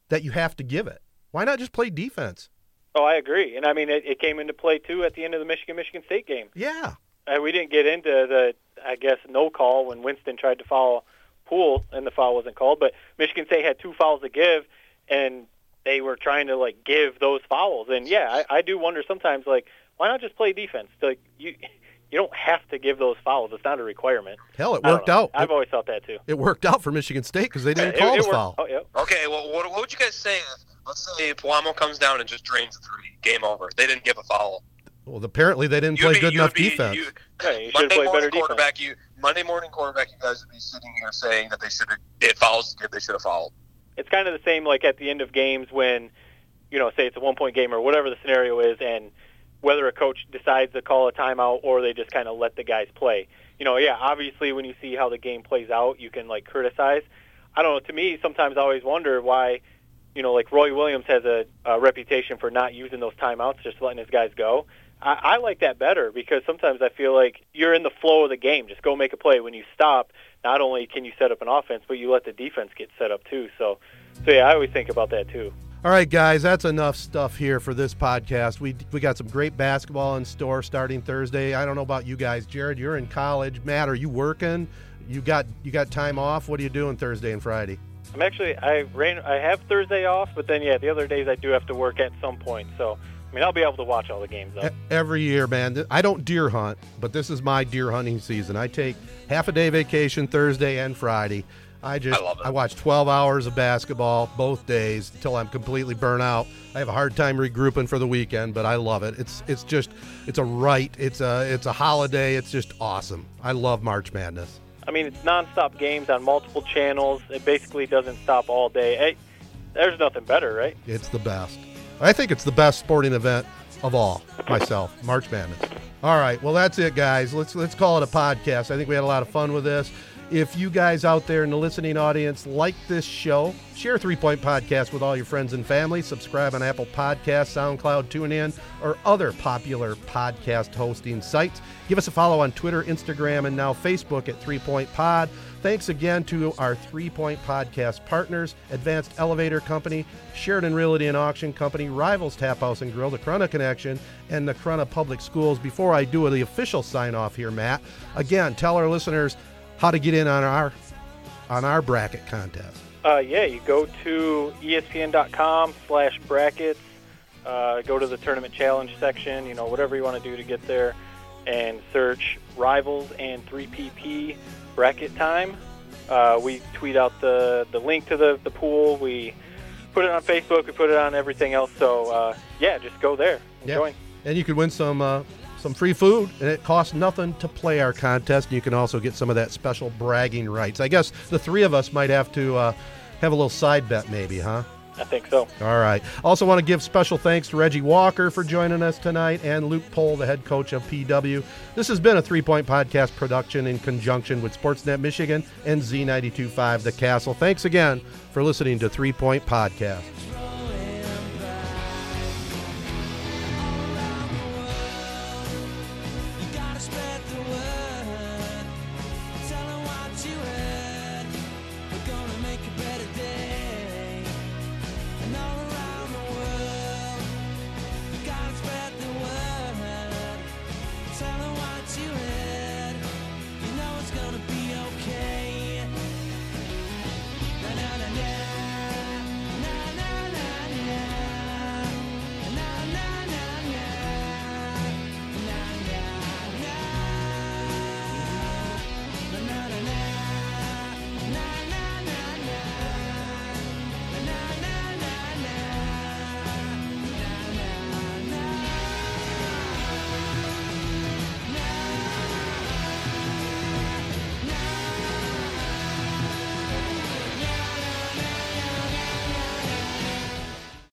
that you have to give it? Why not just play defense? Oh, I agree, and I mean it, it came into play too at the end of the Michigan Michigan State game. Yeah. Uh, we didn't get into the, I guess, no call when Winston tried to foul Poole and the foul wasn't called. But Michigan State had two fouls to give, and they were trying to like give those fouls. And yeah, I, I do wonder sometimes like why not just play defense? Like you, you don't have to give those fouls. It's not a requirement. Hell, it worked out. I've always thought that too. It worked out for Michigan State because they didn't It- call it the worked- foul. Oh, yeah. Okay, well, what, what would you guys say? If, let's say Palamo comes down and just drains a three. Game over. They didn't give a foul. Well, apparently they didn't You'd play be- good enough be- defense. you- Yeah, you Monday morning better defense. quarterback. You Monday morning quarterback. You guys would be sitting here saying that they should have did fouls. If they should have fouled. It's kind of the same like at the end of games when you know say it's a one point game or whatever the scenario is and whether a coach decides to call a timeout or they just kind of let the guys play. You know, yeah, obviously when you see how the game plays out, you can like criticize. I don't know. To me, sometimes I always wonder why, you know, like Roy Williams has a, a reputation for not using those timeouts, just letting his guys go. I, I like that better because sometimes I feel like you're in the flow of the game. Just go make a play. When you stop, not only can you set up an offense, but you let the defense get set up too. So, so yeah, I always think about that too. All right, guys, that's enough stuff here for this podcast. We we got some great basketball in store starting Thursday. I don't know about you guys, Jared. You're in college. Matt, are you working? You got you got time off? What are you doing Thursday and Friday? I'm actually I ran I have Thursday off, but then yeah, the other days I do have to work at some point. So I mean, I'll be able to watch all the games though. Every year, man. I don't deer hunt, but this is my deer hunting season. I take half a day vacation Thursday and Friday. I just I, I, watch 12 hours of basketball both days until I'm completely burnt out. I have a hard time regrouping for the weekend, but I love it. It's it's just it's a right. It's a it's a holiday. It's just awesome. I love March Madness. I mean, it's nonstop games on multiple channels. It basically doesn't stop all day. Hey, there's nothing better, right? It's the best. I think it's the best sporting event of all. Myself, March Madness. All right, well that's it, guys. Let's let's call it a podcast. I think we had a lot of fun with this. If you guys out there in the listening audience like this show, share Three Point Podcast with all your friends and family. Subscribe on Apple Podcasts, SoundCloud, TuneIn, or other popular podcast hosting sites. Give us a follow on Twitter, Instagram, and now Facebook at Three Point Pod. Thanks again to our Three Point Podcast partners Advanced Elevator Company, Sheridan Realty and Auction Company, Rivals Tap House and Grill, the Corunna Connection, and the Corunna Public Schools. Before I do the official sign off here, Matt, again, tell our listeners how to get in on our on our bracket contest. Uh, yeah, you go to espn.com slash brackets. Uh, go to the tournament challenge section. You know whatever you want to do to get there, and search rivals and 3PP bracket time. Uh, we tweet out the, the link to the, the pool. We put it on Facebook. We put it on everything else. So uh, yeah, just go there and yeah. join. And you could win some uh, some free food, and it costs nothing to play our contest. And you can also get some of that special bragging rights. I guess the three of us might have to uh, have a little side bet, maybe, huh? I think so. All right. Also, want to give special thanks to Reggie Walker for joining us tonight and Luke Pohl, the head coach of PW. This has been a three point podcast production in conjunction with Sportsnet Michigan and Z925 The Castle. Thanks again for listening to Three Point Podcast.